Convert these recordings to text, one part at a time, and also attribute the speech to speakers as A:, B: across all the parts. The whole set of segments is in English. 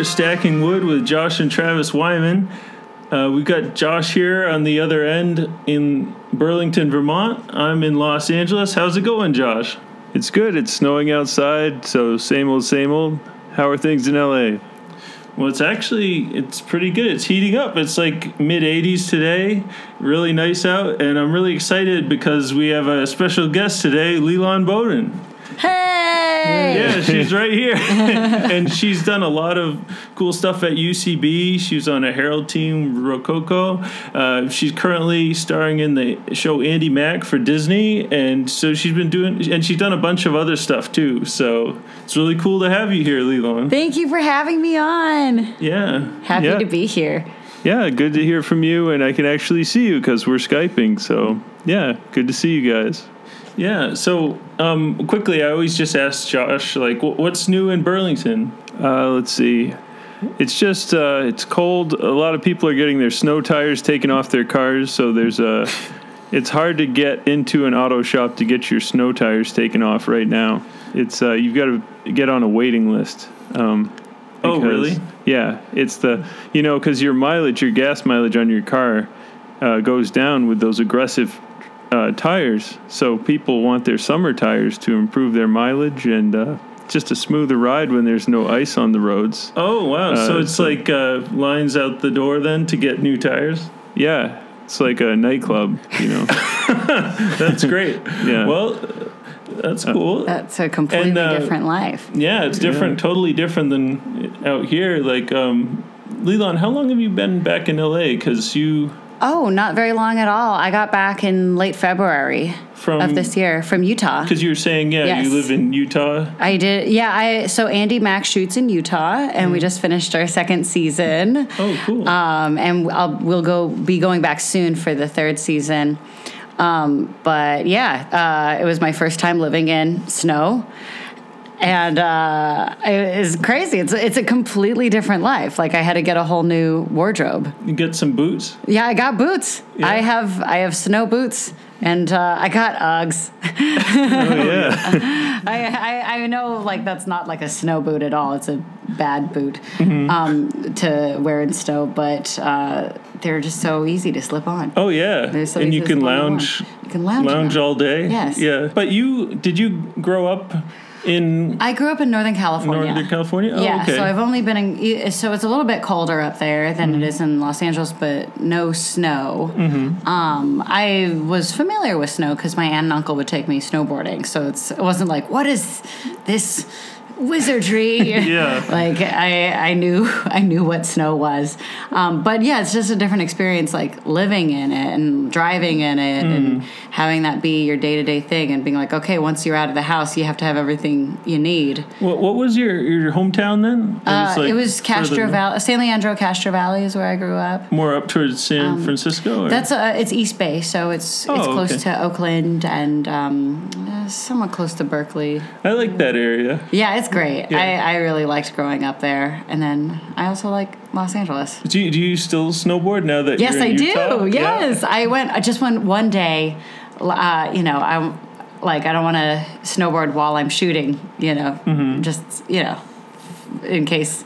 A: back to another Stacking Wood with Josh and Travis Wyman. Uh, we've got Josh here on the other end in Burlington, Vermont. I'm in Los Angeles. How's it going, Josh?
B: It's good. It's snowing outside, so same old, same old. How are things in LA?
A: Well, it's actually it's pretty good. It's heating up. It's like mid 80s today. Really nice out, and I'm really excited because we have a special guest today, Lilan Bowden.
C: Hey!
A: Yeah, she's right here. and she's done a lot of cool stuff at UCB. She was on a Herald team, Rococo. Uh, she's currently starring in the show Andi Mack for Disney. And so she's been doing, and she's done a bunch of other stuff too. So it's really cool to have you here, Lilan.
C: Thank you for having me on.
A: Yeah.
C: Happy
B: Yeah.
C: to be here.
B: Yeah, good to hear from you, and I can actually see you because we're Skyping. So, yeah, good to see you guys.
A: Yeah. So um, quickly, I always just ask Josh, like, what's new in Burlington?
B: Uh, let's see. It's just uh, it's cold. A lot of people are getting their snow tires taken off their cars, so there's a. It's hard to get into an auto shop to get your snow tires taken off right now. It's uh, you've got to get on a waiting list. Um,
A: Oh, really?
B: Yeah, it's the you know because your mileage, your gas mileage on your car, uh, goes down with those aggressive uh, tires. So people want their summer tires to improve their mileage and uh, just a smoother ride when there's no ice on the roads.
A: Oh, wow. so
B: Uh,
A: it's
B: so-
A: like uh, lines out the door then to get new tires?
B: Yeah, it's like a nightclub, you know.
A: That's great.
B: Yeah.
A: Well, that's cool.
C: That's a completely
A: And, uh,
C: different life.
A: yeah, it's different, totally different than out here. Like, um, Lilan, how long have you been back in LA? Because you
C: Oh, not very long at all. I got back in late February
A: from
C: of this year from Utah.
A: Because you were saying, yeah,
C: Yes.
A: you live in Utah.
C: I did, yeah. I so Andi Mack shoots in Utah, and we just finished our second season.
A: Oh, cool.
C: Um, and I'll, we'll go be going back soon for the third season. Um, but yeah, uh, it was my first time living in snow, and uh, it is crazy. It's it's a completely different life. Like I had to get a whole new wardrobe.
A: you get some boots.
C: Yeah, I got boots.
A: Yeah.
C: I have I have snow boots, and uh, I got Uggs.
A: Oh, yeah.
C: I, I I know like that's not like a snow boot at all. It's a bad boot
A: Mm-hmm.
C: um, to wear in snow, but uh, they're just so easy to slip on.
A: Oh, yeah.
C: So
A: and you can
C: slip on.
A: lounge,
C: You can lounge.
A: lounge all day.
C: Yes.
A: Yeah. But you, did you grow up in
C: I grew up in Northern California.
A: Northern California? Oh,
C: yeah,
A: okay.
C: so I've only been in. So it's a little bit colder up there than
A: Mm-hmm.
C: it is in Los Angeles, but no snow.
A: Mm-hmm.
C: Um, I was familiar with snow because my aunt and uncle would take me snowboarding. So it's it wasn't like what is this wizardry?
A: Yeah.
C: like I I knew I knew what snow was, um, but yeah, it's just a different experience. Like living in it and driving in it
A: Mm.
C: and having that be your day to day thing and being like, okay, once you're out of the house, you have to have everything you need.
A: What, what was your, your hometown then?
C: Uh,
A: like
C: it was Castro Valley, San Leandro, Castro Valley is where I grew up.
A: More up towards San Francisco? Or?
C: Um, That's uh, it's East Bay, so it's
A: Oh,
C: it's close
A: okay.
C: to Oakland and um, somewhat close to Berkeley.
A: I like that area.
C: Yeah, it's great.
A: Yeah.
C: I, I really liked growing up there, and then I also like Los Angeles.
A: Do you, do you still snowboard now that
C: Yes,
A: you're in
C: I
A: Utah?
C: do.
A: Yeah.
C: Yes, I went. I just went one day. Uh, you know, I'm like I don't want to snowboard while I'm shooting. You know,
A: Mm-hmm.
C: just you know, in case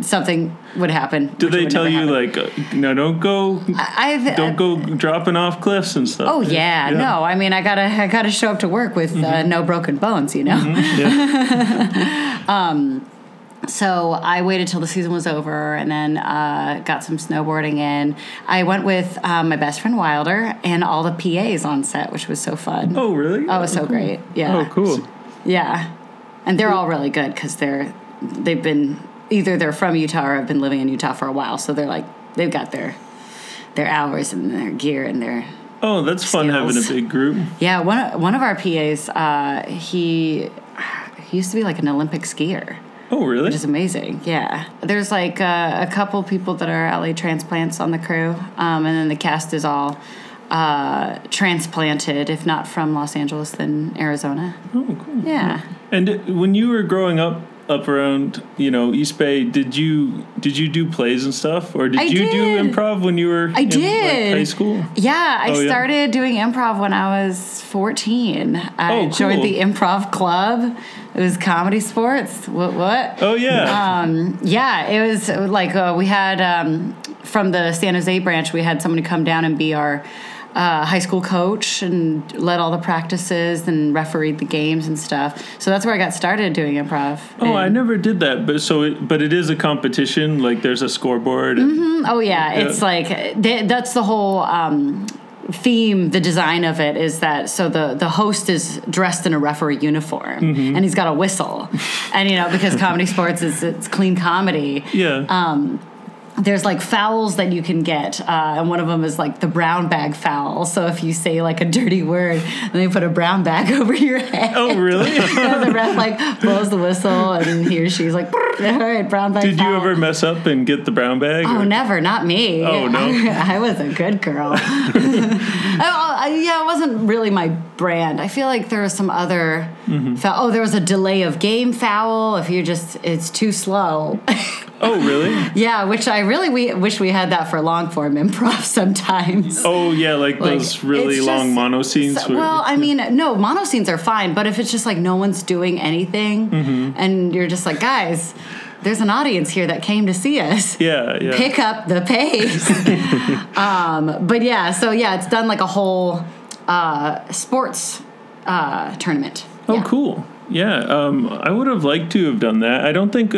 C: something would happen.
A: Do they tell you
C: happen.
A: like, uh, no, don't go,
C: I've
A: don't go dropping off cliffs and stuff?
C: Oh yeah, no. I mean, I gotta, I gotta show up to work with uh,
A: Mm-hmm.
C: no broken bones, you know.
A: Yeah.
C: So I waited till the season was over, and then uh, got some snowboarding in. I went with um, my best friend Wilder and all the PAs on set, which was so fun.
A: Oh, really?
C: Oh, it was so great. Yeah.
B: Oh, cool.
C: Yeah, and they're all really good because they're they've been either they're from Utah or have been living in Utah for a while, so they're like they've got their their hours and their gear and their
A: Oh, that's fun having a big group.
C: Yeah, one of- one of our PAs, uh, he he used to be like an Olympic skier,
A: Oh, really?
C: which is amazing. Yeah, there's like uh, a couple people that are LA transplants on the crew, um, and then the cast is all uh, transplanted, if not from Los Angeles, then Arizona.
A: oh, cool.
C: Yeah.
A: And when you were growing up, up around you know East Bay, did you did you do plays and stuff, or did
C: I
A: you do improv when you were
C: I
A: in
C: did.
A: like, high school?
C: Yeah, I
A: Oh, yeah.
C: started doing improv when I was 14. I
A: Oh,
C: joined the improv club It was comedy sports. What? What?
A: Oh yeah.
C: Um, yeah, it was like uh, we had um, from the San Jose branch, we had someone to come down and be our uh, high school coach and led all the practices and refereed the games and stuff. So that's where I got started doing improv.
A: oh, I never did that, but so it, but it is a competition. Like there's a scoreboard. and-
C: Oh yeah, it's like th- that's the whole um, theme. The design of it is that so the the host is dressed in a referee uniform
A: Mm-hmm.
C: and he's got a whistle, and you know because comedy sports is it's clean comedy.
A: yeah.
C: Um, there's like fouls that you can get, uh, and one of them is like the brown bag foul. So if you say like a dirty word, and they put a brown bag over your head.
A: oh really?
C: the ref like blows the whistle, and he or she's like, "All right, brown bag."
A: Did you ever mess up and get the brown bag?
C: Oh,
A: or-
C: never, not me.
A: Oh, no?
C: I, was a good girl. I, I- yeah, it wasn't really my brand. I feel like there was some other.
A: Mm-hmm.
C: Foul. Oh, there was a delay of game foul. If you're just, it's too slow.
A: Oh really?
C: yeah, which I really we, wish we had that for long form improv sometimes.
A: Oh yeah, like,
C: Like,
A: those really long
C: just-
A: mono scenes.
C: So-
A: where-
C: well, I mean, no, mono scenes are fine, but if it's just like no one's doing anything,
A: Mm-hmm.
C: and you're just like, guys, there's an audience here that came to see us.
A: yeah, yeah.
C: pick up the pace. um, but yeah, so yeah, it's done like a whole uh, sports uh, tournament.
A: Oh,
C: Yeah.
A: cool. Yeah, um, I would have liked to have done that. I don't think,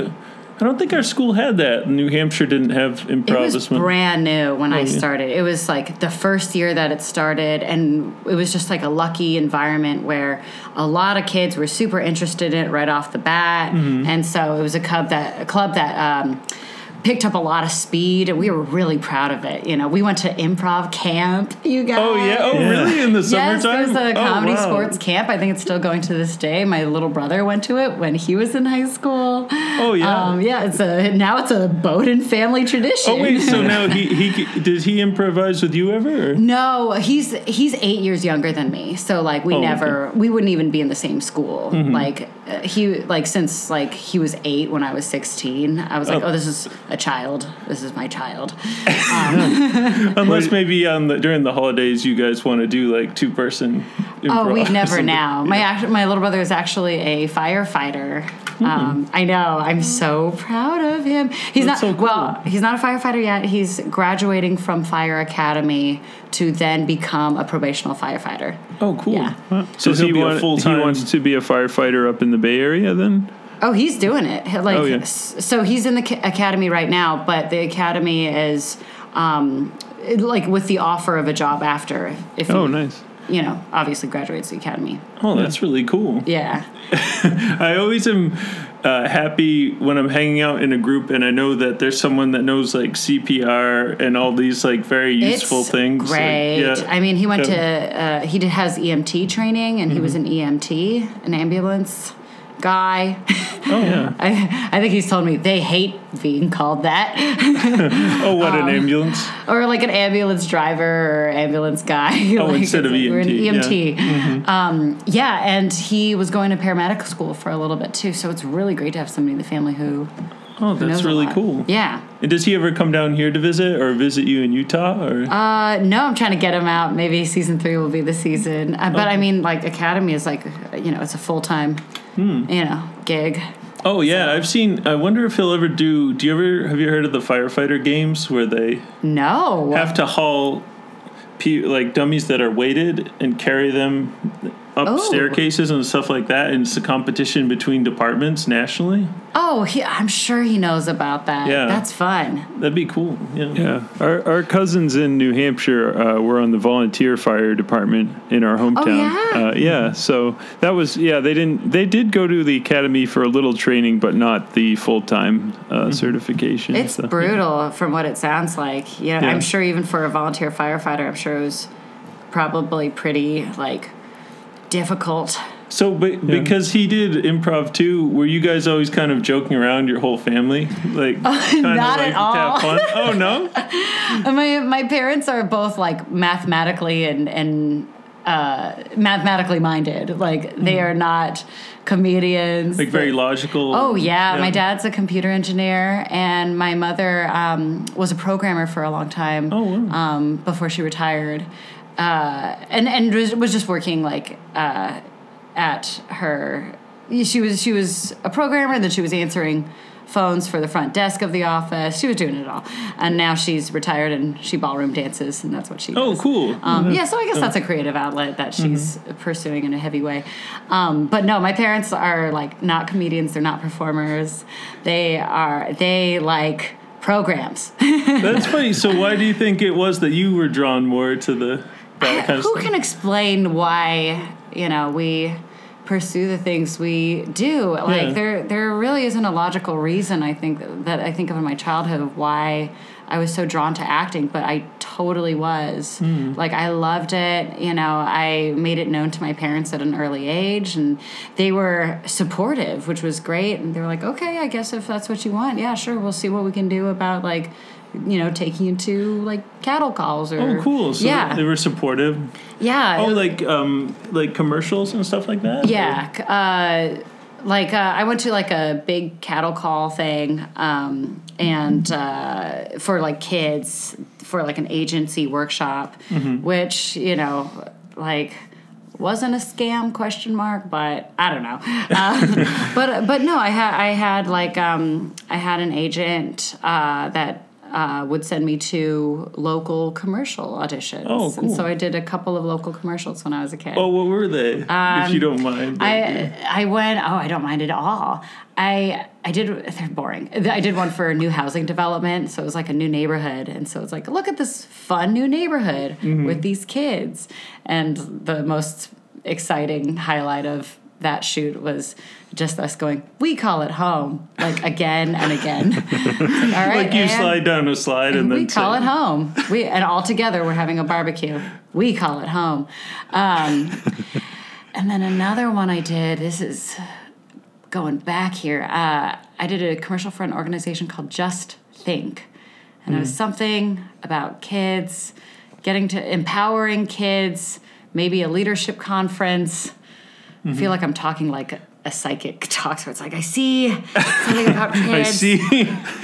A: I don't think our school had that. New Hampshire didn't have improv.
C: It was
A: this
C: brand new when I
A: Oh, yeah.
C: started. It was like the first year that it started, and it was just like a lucky environment where a lot of kids were super interested in it right off the bat,
A: Mm-hmm.
C: and so it was a club that a club that. Um, picked up a lot of speed and we were really proud of it you know we went to improv camp you guys
A: Oh yeah. Oh
B: Yeah.
A: really? In the summertime.
C: Yes,
A: summertime?
C: there's a
A: Oh,
C: comedy
A: wow.
C: sports camp. I think it's still going to this day. My little brother went to it when he was in high school.
A: Oh yeah.
C: Um, yeah, it's a now it's a Bowden family tradition.
A: oh wait. So now he he did he improvise with you ever? Or?
C: no, he's he's eight years younger than me. So like we
A: Oh,
C: never we wouldn't even be in the same school.
A: Mm-hmm.
C: Like uh, he like since like he was eight when I was sixteen. I was like,
A: Oh.
C: oh, this is a child. This is my child.
A: Unless maybe on the during the holidays you guys want to do like two person.
C: Oh, we'd
A: improv
C: never
A: something.
C: now. My act- my little brother is actually a firefighter.
A: Hmm.
C: Um, I know. I'm so proud of him. He's
A: That's
C: not
A: so cool.
C: well. He's not a firefighter yet. He's graduating from fire academy to then become a probational firefighter.
A: Oh cool.
C: Yeah.
A: So
B: Does
A: he'll
B: he
A: be a
B: want?
A: full
B: He wants to be a firefighter up in the Bay Area. Then.
C: Oh, he's doing it. Like
B: Oh, yeah.
C: so, he's in the academy right now, but the academy is um, like with the offer of a job after. If
B: Oh, nice.
C: You know, obviously graduates the academy.
A: Oh, that's really cool.
C: Yeah.
A: I always am uh, happy when I'm hanging out in a group and I know that there's someone that knows like CPR and all these like very useful
C: it's
A: things. Like,
C: Great.
A: yeah.
C: I mean, he went
A: Yeah.
C: to uh, he did, has EMT training, and he was
A: Mm-hmm.
C: an EMT, an ambulance guy.
A: Oh yeah.
C: I, I think he's told me they hate being called that,
A: Oh, what
C: Um,
A: an ambulance.
C: or like an ambulance driver or ambulance guy.
A: Oh,
C: Like,
A: instead of
C: we're an
A: EMT,
C: EMT. Um, yeah, and he was going to paramedic school for a little bit too. So it's really great to have somebody in the family who
A: Oh,
C: who
A: that's really cool.
C: Yeah.
A: And does he ever come down here to visit or visit you in Utah or?
C: Uh, no, I'm trying to get him out. Maybe season three will be the season. Uh, but I mean, like Academy is like, you know, it's a full time,
A: Hmm.
C: you know, gig.
A: oh yeah, I've seen. I wonder if he'll ever do. Do you ever have you heard of the firefighter games where they
C: No,
A: have to haul, pe- like dummies that are weighted and carry them up
C: Oh.
A: staircases and stuff like that? And it's a competition between departments nationally.
C: oh, he, I'm sure he knows about that.
A: Yeah.
C: that's fun.
A: That'd be cool. Yeah.
B: Yeah, our our cousins in New Hampshire uh, were on the volunteer fire department in our hometown.
C: yeah?
B: uh, yeah. So that was yeah. They didn't. They did go to the academy for a little training, but not the full time uh, certification.
C: It's
B: so.
C: brutal from what it sounds like. You know,
A: Yeah.
C: I'm sure even for a volunteer firefighter, I'm sure it was probably pretty like difficult.
A: So, but, because he did improv too, were you guys always kind of joking around your whole family, like kind
C: not
A: of
C: at
A: like
C: all.
A: have fun? Oh no!
C: My my parents are both like mathematically and and uh, mathematically minded. Like they are not comedians.
A: Hmm. Like very logical.
C: Oh yeah. my dad's a computer engineer, and my mother um, was a programmer for a long time.
A: Oh, wow.
C: um, before she retired, uh, and and was, was just working like uh, at her she was she was a programmer, and then she was answering phones for the front desk of the office. She was doing it all, and now she's retired and she ballroom dances, and that's what she.
A: Oh,
C: does.
A: cool.
C: Um, yeah, so I guess that's a creative outlet that she's pursuing in a heavy way. Um, but no, my parents are like not comedians; they're not performers. They are they like programs.
A: That's funny. So why do you think it was that you were drawn more to the that kind of
C: Who
A: stuff?
C: can explain why you know we pursue the things we do? Like
A: Yeah.
C: there there really isn't a logical reason. I think that I think of in my childhood of why I was so drawn to acting, but I totally was.
A: Hmm.
C: Like I loved it. You know, I made it known to my parents at an early age, and they were supportive, which was great. And they were like, "Okay, I guess if that's what you want, yeah, sure, we'll see what we can do about like." You know, taking you to like cattle calls or
A: Oh, cool. So
C: yeah,
A: they were supportive.
C: yeah.
A: Oh, like um, like commercials and stuff like that.
C: Yeah, uh, like uh, I went to like a big cattle call thing, um, and uh, for like kids for like an agency workshop, which you know, like wasn't a scam question mark but i don't know um, but but no i had i had like um i had an agent uh that uh, would send me to local commercial auditions.
A: Oh,
C: And so I did a couple of local commercials when I was a kid.
A: Oh, what were they? if you don't mind.
C: Um, I I went. Oh, I don't mind at all. I I did. They're boring. I did one for a new housing development, so it was like a new neighborhood, and so it's like, look at this fun new neighborhood with these kids. And the most exciting highlight of that shoot was just us going, we call it home, like again and again. Like, all right,
A: like you
C: and-
A: slide down a slide and then
C: we call it home. We and all together we're having a barbecue. We call it home. Um, and then another one I did. This is going back here. Uh, I did a commercial for an organization called Just Think, and it was something about kids getting to empowering kids. Maybe a leadership conference. I feel mm-hmm. like I'm talking like a, psychic talks so it's like I see something about kids.
A: I see.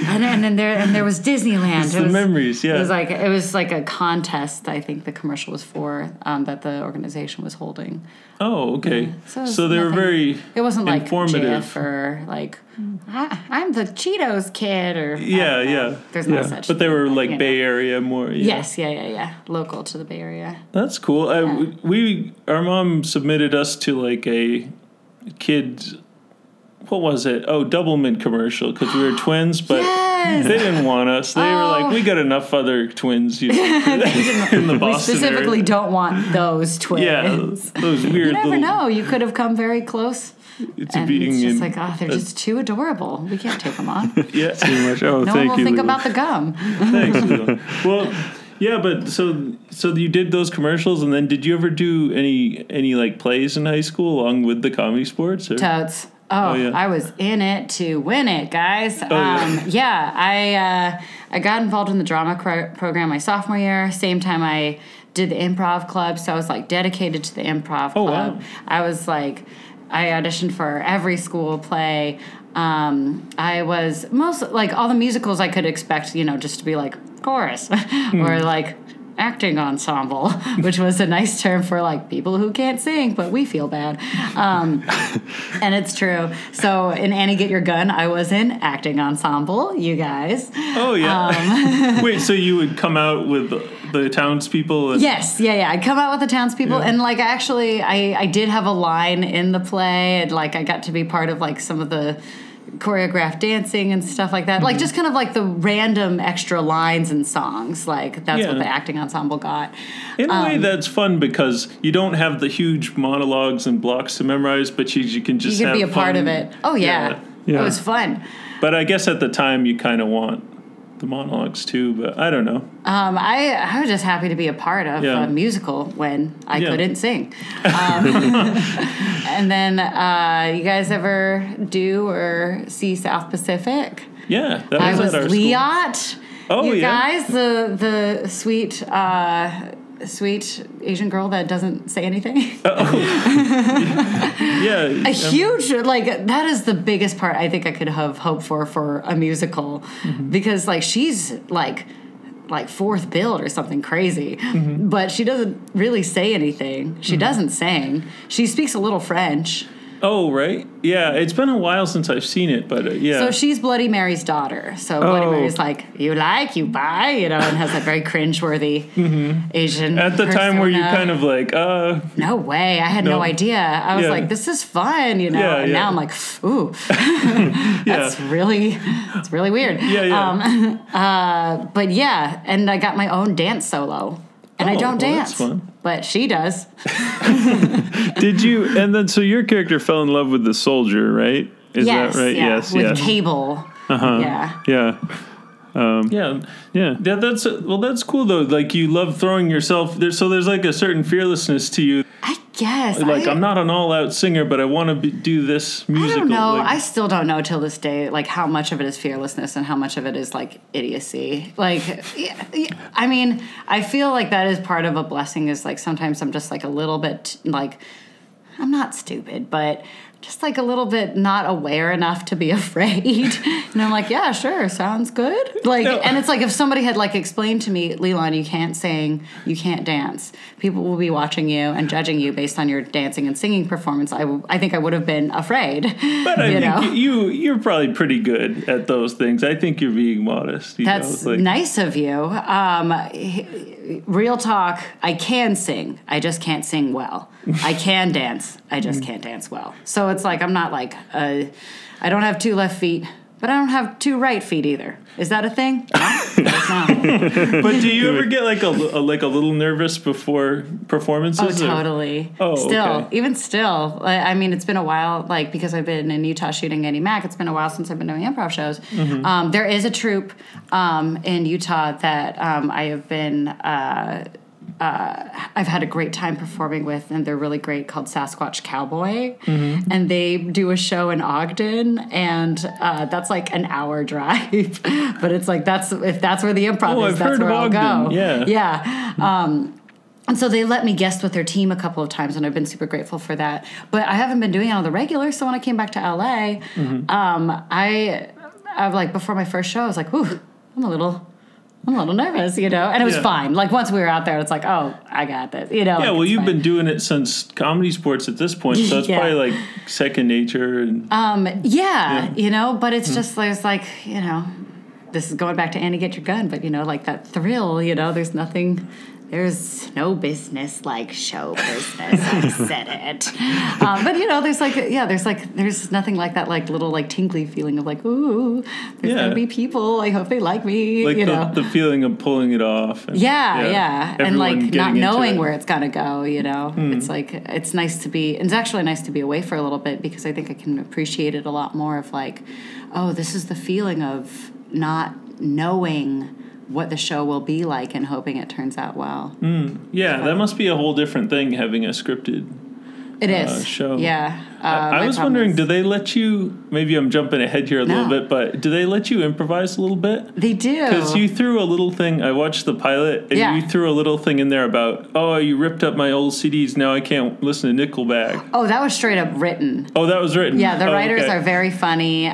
C: And then, and then there and there was Disneyland.
A: It's
C: it
A: the memories, yeah.
C: It was like it was like a contest. I think the commercial was for um, that the organization was holding.
A: oh, okay.
C: So,
A: So,
C: was
A: they were very.
C: It wasn't like
A: informative.
C: GIF or like I, I'm the Cheetos kid or
A: Yeah, yeah.
C: There's no
B: Yeah.
C: such.
A: But they were like
C: you know.
A: Bay Area more. Yeah.
C: Yes, yeah, yeah, yeah. Local to the Bay Area.
A: That's cool. I, we our mom submitted us to like a kids. What was it? Oh, Doublemint commercial because we were twins, but
C: Yes!
A: they didn't want us. They were
C: Oh.
A: like, we oh. got enough other twins, you know, in the
C: We specifically
A: area.
C: don't want those twins.
A: Yeah, those weird
C: You never
A: little
C: know. You could have come very close.
A: to
C: And
A: being
C: it's just
A: in.
C: like, oh, they're just too adorable. We can't take them on.
A: yeah,
B: Too much. Oh,
C: No
B: thank
C: one will
B: you.
C: think
B: Lulu.
C: about the gum.
A: thanks. Lilo. well, yeah, but so so you did those commercials, and then did you ever do any any like plays in high school along with the comedy sports? Or?
C: Totes. Oh,
A: Oh, yeah.
C: I was in it to win it, guys.
A: Oh, yeah.
C: um, yeah, I uh, I got involved in the drama cro- program my sophomore year. Same time I did the improv club, so I was like dedicated to the improv
A: Oh,
C: club.
A: wow.
C: I was like, I auditioned for every school play. Um, I was most like all the musicals I could expect, you know, just to be like chorus or like acting ensemble, which was a nice term for like people who can't sing, but we feel bad. Um, and it's true. So in Annie Get Your Gun, I was in acting ensemble, you guys.
A: Oh yeah. Wait, so you would come out with the, the townspeople? And,
C: Yes, yeah, yeah. I'd come out with the townspeople,
A: Yeah.
C: and like actually, I I did have a line in the play, and like I got to be part of like some of the choreographed dancing and stuff like that.
A: Mm-hmm.
C: Like just kind of like the random extra lines and songs. Like that's what the acting ensemble got.
A: In a
C: Um,
A: way, that's fun because you don't have the huge monologues and blocks to memorize, but you, you can
C: You
A: just
C: could
A: have
C: be a part of it. Oh yeah,
B: Yeah.
C: it was fun.
A: But I guess at the time you kind of want the monologues too. But I don't know.
C: Um, I I was just happy to be a part of
A: Yeah.
C: a musical when I
A: Yeah.
C: couldn't sing. Um, and then uh, you guys ever do or see South Pacific?
A: Yeah, that
C: I
A: was,
C: was
A: at our school. Oh,
C: you
A: yeah.
C: guys, the the sweet uh, sweet Asian girl that doesn't say anything.
A: Yeah,
C: a huge like that is the biggest part I think I could have hoped for for a musical.
A: Mm-hmm.
C: because like she's like like fourth build or something crazy.
A: Mm-hmm.
C: but she doesn't really say anything. She doesn't sing. She speaks a little french
A: Oh, right. Yeah, it's been a while since I've seen it, but uh, yeah.
C: So she's Bloody Mary's daughter. So Bloody
B: Oh.
C: Mary's like, you like, you buy, you know, and has that very cringeworthy Asian.
A: Mm-hmm. At the time where you kind of like, uh,
C: No way. I had no,
A: No.
C: idea. I was
A: Yeah.
C: like, this is fun, you know.
A: Yeah,
C: and
A: yeah.
C: now I'm like, ooh, that's really, it's really weird.
A: yeah, yeah.
C: Um, uh, but yeah, and I got my own dance solo, and I
A: Oh,
C: don't
A: well, that's
C: dance,
A: fun.
C: But she does.
B: Did you? And then so your character fell in love with the soldier, right? Is
C: yes,
B: that right?
C: yeah,
B: yes.
C: with
B: yes.
C: cable.
B: Uh-huh.
C: Yeah.
B: Yeah.
A: yeah.
B: Yeah.
A: Yeah, that's well. That's cool though. Like you love throwing yourself there, so there's like a certain fearlessness to you.
C: Guess.
A: Like
C: I,
A: I'm not an all-out singer, but I want to be, do this musical.
C: I don't know.
A: like-
C: I still don't know till this day, like how much of it is fearlessness and how much of it is like idiocy. Like, yeah, yeah, I mean, I feel like that is part of a blessing. Is like sometimes I'm just like a little bit like I'm not stupid, but just like a little bit not aware enough to be afraid. and I'm like, yeah, sure, sounds good. Like,
A: No.
C: and it's like if somebody had like explained to me, Lilan, you can't sing, you can't dance. People will be watching you and judging you based on your dancing and singing performance. I, w- I think I would have been afraid.
A: but I
C: you
A: think
C: know?
A: you you're probably pretty good at those things. I think you're being modest. You
C: That's
A: know? like,
C: nice of you. Um, real talk, I can sing. I just can't sing well. I can dance. I just mm. can't dance well. So it's like I'm not like I don't have two left feet, but I don't have two right feet either. Is that a thing? No, it's not.
A: But do you ever get like a, a like a little nervous before performances?
C: Oh,
A: or-
C: totally.
A: Oh,
C: still,
A: okay.
C: even still. I I mean, it's been a while. Like because I've been in Utah shooting Andi Mack. It's been a while since I've been doing improv shows.
A: Mm-hmm.
C: Um, there is a troupe um, in Utah that um, I have been. Uh, uh, I've had a great time performing with, and they're really great. Called Sasquatch Cowboy,
A: Mm-hmm.
C: and they do a show in Ogden, and uh, that's like an hour drive. but it's like that's if that's where the improv
A: Oh,
C: is,
A: I've
C: that's where I'll
A: Ogden,
C: go.
A: yeah.
C: yeah. Um, and so they let me guest with their team a couple of times, and I've been super grateful for that. But I haven't been doing it on the regular. So when I came back to LA,
A: Mm-hmm.
C: um, I, I like before my first show, I was like, "Ooh, I'm a little." I'm a little nervous, you know, and it was
A: Yeah.
C: fine. Like once we were out there, it's like, oh, I got this, you know.
A: Yeah,
C: like,
A: well, you've
C: fine.
A: been doing it since comedy sports at this point, so it's
C: Yeah.
A: probably like second nature. And
C: Um, yeah,
A: Yeah. Hmm.
C: you know, but it's just like it's like you know, this is going back to Annie Get Your Gun, but you know, like that thrill. You know, there's nothing. There's no business like show business. I said it. Um, but you know, there's like yeah, there's like there's nothing like that like little like tingly feeling of like ooh, there's
A: Yeah.
C: gonna be people. I hope they like me.
A: like
C: you
A: the,
C: know.
A: the feeling of pulling it off. and-
C: Yeah, yeah, and like not knowing
A: it.
C: Where it's gonna go. You know, it's like it's nice to be. It's actually nice to be away for a little bit because I think I can appreciate it a lot more. Of like, oh, this is the feeling of not knowing what the show will be like and hoping it turns out well.
A: Yeah, that must be a whole different thing having a scripted.
C: It is
A: Uh, show.
C: Yeah, uh,
A: I was wondering,
C: is-
A: do they let you? Maybe I'm jumping ahead here a little bit, but do they let you improvise a little bit?
C: they do
A: Because you threw a little thing. I watched the pilot, and
C: Yeah.
A: you threw a little thing in there about, oh, you ripped up my old CDs. Now I can't listen to Nickelback.
C: Oh, that was straight up written.
A: Oh, that was written.
C: Yeah, the
A: Oh,
C: writers
A: okay.
C: are very funny. Uh,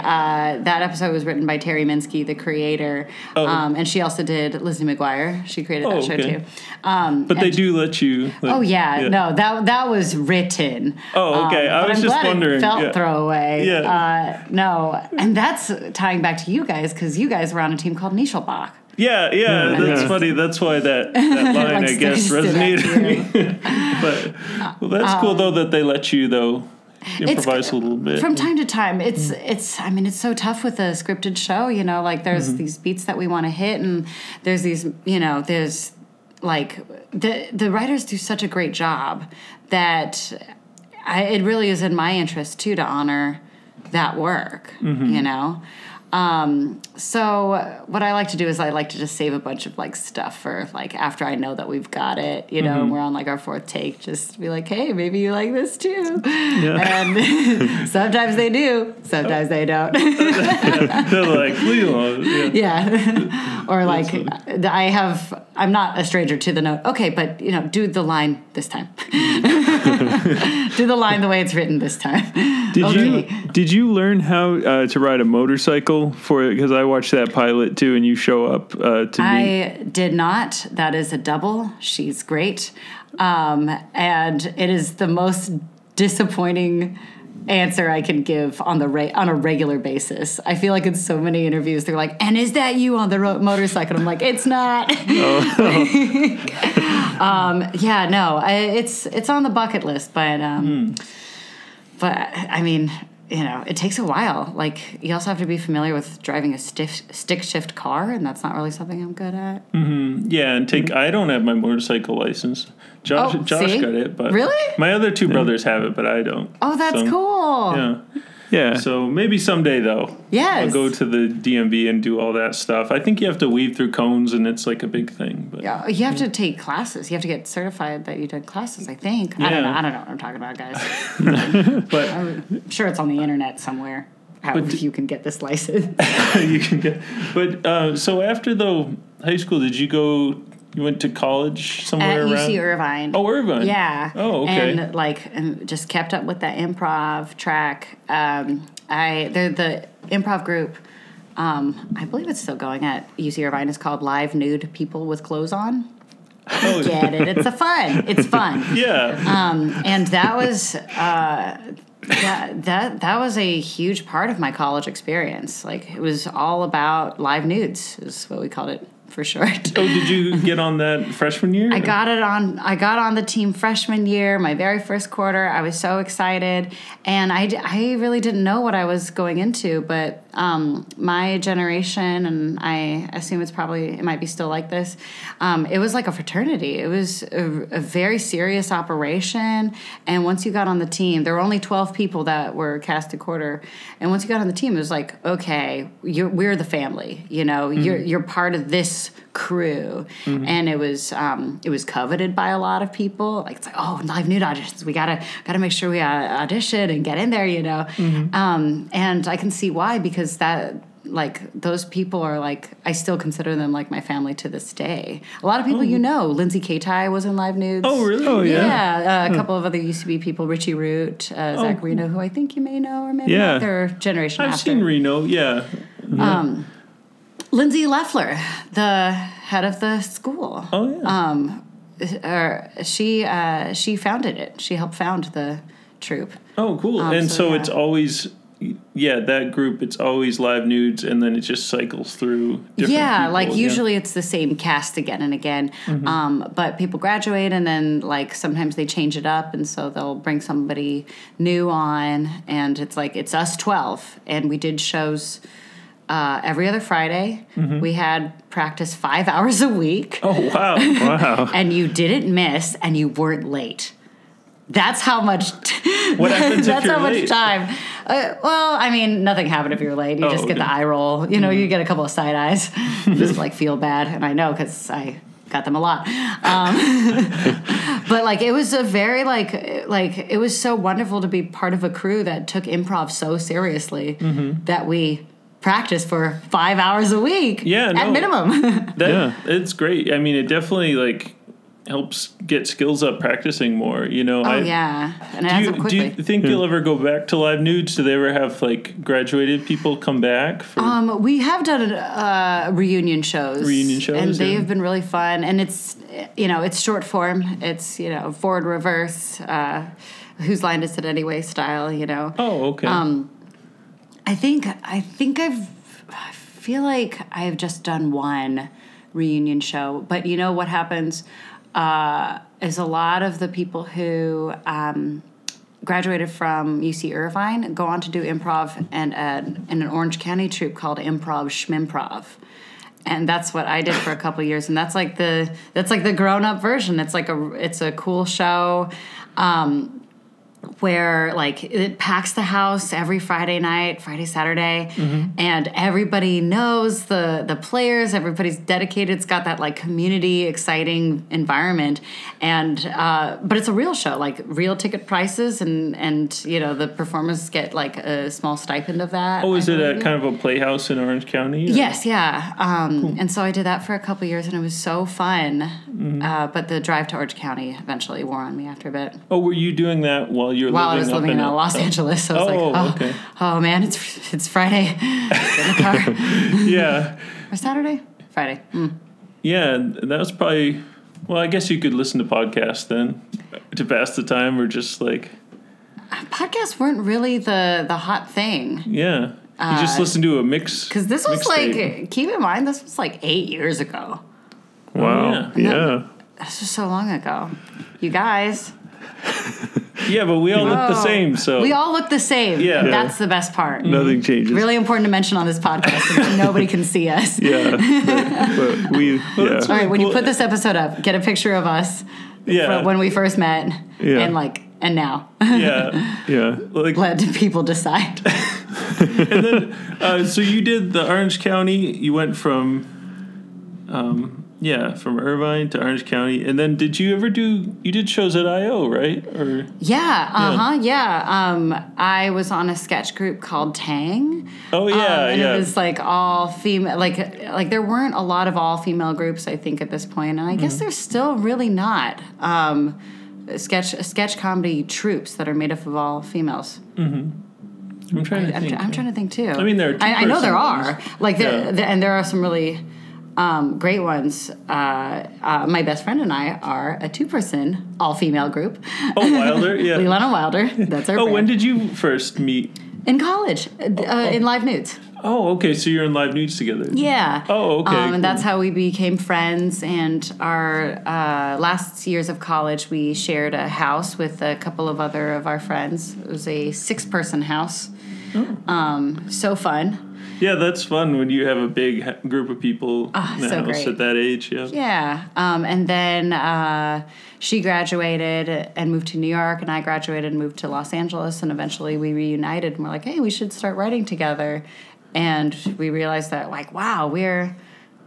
C: that episode was written by Terri Minsky, the creator,
A: Oh.
C: um, and she also did Lizzie McGuire. She created
A: Oh,
C: that show
A: okay.
C: too. Um,
A: But they
C: and-
A: do let you. like-
C: Oh yeah, no that that was written.
A: Oh, okay. I was
C: I'm
A: just wondering,
C: felt
A: yeah.
C: throwaway.
A: Yeah.
C: Uh, no, and that's tying back to you guys because you guys were on a team called Nischelbach.
A: Yeah, yeah, that's
B: Yeah.
A: funny. That's why that, that line, I guess, resonated with me. but well, that's cool though that they let you though improvise a little bit.
C: From time to time, it's
A: Mm.
C: it's. I mean, it's so tough with a scripted show. You know, like there's
A: Mm-hmm.
C: these beats that we want to hit, and there's these. You know, there's like the the writers do such a great job that I, it really is in my interest too to honor that work.
A: Mm-hmm.
C: You know. Um, so what I like to do is I like to just save a bunch of like stuff for like after I know that we've got it, you know,
A: Mm-hmm.
C: and we're on like our fourth take, just be like, hey, maybe you like this too.
B: Yeah.
C: And sometimes they do, sometimes they don't.
A: They're like, Lilan. Yeah.
C: yeah. or like I have I'm not a stranger to the note. Okay, but you know, do the line this time. do the line the way it's written this time.
B: Did
C: okay.
B: you did you learn how uh, to ride a motorcycle for it? Because I watched that pilot too, and you show up uh, to me.
C: I did not. That is a double. She's great. Um, and it is the most disappointing answer I can give on the re- on a regular basis. I feel like in so many interviews they're like, "And is that you on the ro- motorcycle?" I'm like, "It's not." um, yeah, no, I, it's it's on the bucket list, but um, but I mean, you know, it takes a while. Like you also have to be familiar with driving a stiff stick shift car, and that's not really something I'm good at. Mm-hmm.
A: yeah, and take. I don't have my motorcycle license. Josh,
C: Oh,
A: Josh
C: see?
A: got it, but
C: Really?
A: my other two brothers have it, but I don't.
C: Oh, that's
A: So,
C: cool.
A: Yeah.
B: Yeah.
A: So maybe someday though.
C: Yes.
A: I'll go to the DMV and do all that stuff. I think you have to weave through cones, and it's like a big thing. But
C: Yeah, you have to take classes. You have to get certified that you did classes. I think. I don't know. I don't know what I'm talking about, guys.
A: but
C: I'm sure it's on the internet somewhere. How
A: But-
C: you can get this license?
A: you can get. But uh, so after the high school, did you go? You went to college
C: At
A: somewhere around.
C: UC Irvine.
A: Oh, Irvine.
C: Yeah.
A: Oh, okay.
C: And like, and just kept up with that improv track. Um, I the the improv group. Um, I believe it's still going at UC Irvine. Is called Live Nude People with Clothes On.
A: Oh,
C: Get it? It's a fun. It's fun.
A: yeah.
C: um, and that was uh, that that that was a huge part of my college experience. Like it was all about live nudes, is what we called it for short.
A: oh, did you get on that freshman year?
C: I got it on. I got on the team freshman year, my very first quarter. I was so excited, and I, I really didn't know what I was going into. But um, my generation, and I assume it's probably it might be still like this. Um, it was like a fraternity. It was a, a very serious operation. And once you got on the team, there were only twelve people that were cast a quarter. And once you got on the team, it was like, okay, you're, we're the family. You know, you're you're part of this crew, and it was um, it was coveted by a lot of people. Like it's like, oh, live nude auditions, we gotta gotta make sure we uh, audition and get in there, you know. Um, and I can see why because that like those people are like I still consider them like my family to this day. A lot of people you know, Lindsay Katai was in live nudes.
A: Oh, really?
B: Oh, yeah.
C: Yeah, uh, a couple of other UCB people, Richie Root, uh, Zach Reno, who I think you may know or maybe
B: Yeah.
C: not. They're generation
A: I've
C: after.
A: seen Reno. Yeah.
C: Lindsay Leffler, the head of the school.
A: Oh yeah.
C: Um, or she uh, she founded it. She helped found the troop.
A: oh, cool.
C: um,
A: and
C: so,
A: so,
C: yeah.
A: it's always. Yeah, that group. It's always live nudes, and then it just cycles through. Different
C: yeah,
A: people,
C: like
A: yeah.
C: usually it's the same cast again and again. Um, but people graduate and then like sometimes they change it up and so they'll bring somebody new on and it's like it's us 12 and we did shows uh, every other Friday. We had practice 5 hours a week
A: Oh wow.
B: wow.
C: and you didn't miss and you weren't late. That's how much.
A: What happens
C: that's how much time. Uh, well, I mean, nothing happened if you're late. You
A: Oh,
C: just get the eye roll. You know, you get a couple of side eyes. You just like feel bad, and I know because I got them a lot. Um, but like, it was a very like like it was so wonderful to be part of a crew that took improv so seriously
A: Mm-hmm.
C: that we practiced for five hours a week.
A: Yeah,
C: at minimum.
A: That
B: Yeah.
A: it's great. I mean, it definitely like helps get skills up practicing more. You know.
C: oh
A: I,
C: yeah, and it
A: Do
C: adds
A: you,
C: up
A: do you think you'll ever go back to live nudes? Do they ever have like graduated people come back for?
C: Um, we have done uh, reunion shows.
A: Reunion shows,
C: and they
A: yeah.
C: have been really fun. And it's you know it's short form. It's you know forward reverse. Uh, whose line is it anyway? Style. You know.
A: oh, okay.
C: Um, I think I think I've I feel like I've just done one reunion show, but you know what happens uh, is a lot of the people who um, graduated from UC Irvine go on to do improv and uh, in an Orange County troupe called Improv Schmimprov. And that's what I did for a couple years, and that's like the that's like the grown up version. It's like a it's a cool show. Um, where like it packs the house every Friday night, Friday Saturday, and everybody knows the the players. Everybody's dedicated. It's got that like community, exciting environment, and uh, but it's a real show, like real ticket prices, and and you know the performers get like a small stipend of that.
A: oh, is
C: I
A: it a kind of a playhouse in Orange County? or-
C: Yes, yeah. Um, And so I did that for a couple years, and it was so fun. Uh, but the drive to Orange County eventually wore on me after a bit.
A: Oh, were you doing that while you're
C: While I was living in
A: in
C: uh, Los
A: oh.
C: Angeles, so I was like,
A: Oh,
C: oh,
A: okay.
C: oh man, it's it's Friday. In the car.
A: Yeah,
C: or Saturday? Friday. Mm.
A: yeah. That was probably. Well, I guess you could listen to podcasts then to pass the time, or just like.
C: podcasts weren't really the the hot thing
A: Yeah. You just listen to a mix.
C: because this was like keep in mind this was like eight years ago.
B: Wow.
A: yeah.
B: yeah.
C: This was so long ago. You guys,
A: Yeah, but we all look the
C: Oh.
A: same, so.
C: we all look the same.
A: Yeah.
C: that's the best part.
B: Nothing changes.
C: Really important to mention on this podcast nobody can see us.
B: Yeah. but, but we. Yeah.
C: All right, when you put this episode up, get a picture of us
A: yeah.
C: from when we first met
B: Yeah.
C: and like and now.
A: yeah.
B: Yeah.
A: Like,
C: Let people decide.
A: And then, uh, so you did the Orange County. You went from, um, yeah, from Irvine to Orange County, and then did you ever do? You did shows at IO, right? Or
C: Yeah, uh huh, yeah. Um, I was on a sketch group called Tang.
A: oh yeah,
C: um, and
A: yeah.
C: it was like all female, like like there weren't a lot of all female groups. I think at this point, and I
A: Mm-hmm.
C: guess there's still really not. Um, sketch sketch comedy troops that are made up of all females.
A: I'm trying to
C: I'm,
A: think.
C: I'm trying to think too. I
A: mean, there are
C: I, I know there are like there,
A: Yeah.
C: there- and there are some really um, great ones. Uh, uh, my best friend and I are a two-person all-female group.
A: oh, Wilder, yeah.
C: Lilan Wilder. That's our.
A: oh,
C: brand.
A: when did you first meet?
C: in college uh, in live nudes.
A: Oh, okay. So you're in live nudes together.
C: Yeah.
A: Oh, okay,
C: Um, and
A: cool.
C: that's how we became friends. And our uh, last years of college, we shared a house with a couple of other of our friends. It was a six-person house.
A: Oh.
C: Um, so fun.
A: Yeah, that's fun when you have a big group of people in the
C: so
A: house
C: great.
A: at that age. Yeah.
C: Yeah. Um, and then uh, she graduated and moved to New York, and I graduated and moved to Los Angeles. And eventually we reunited and we're like, hey, we should start writing together. And we realized that, like, wow, we're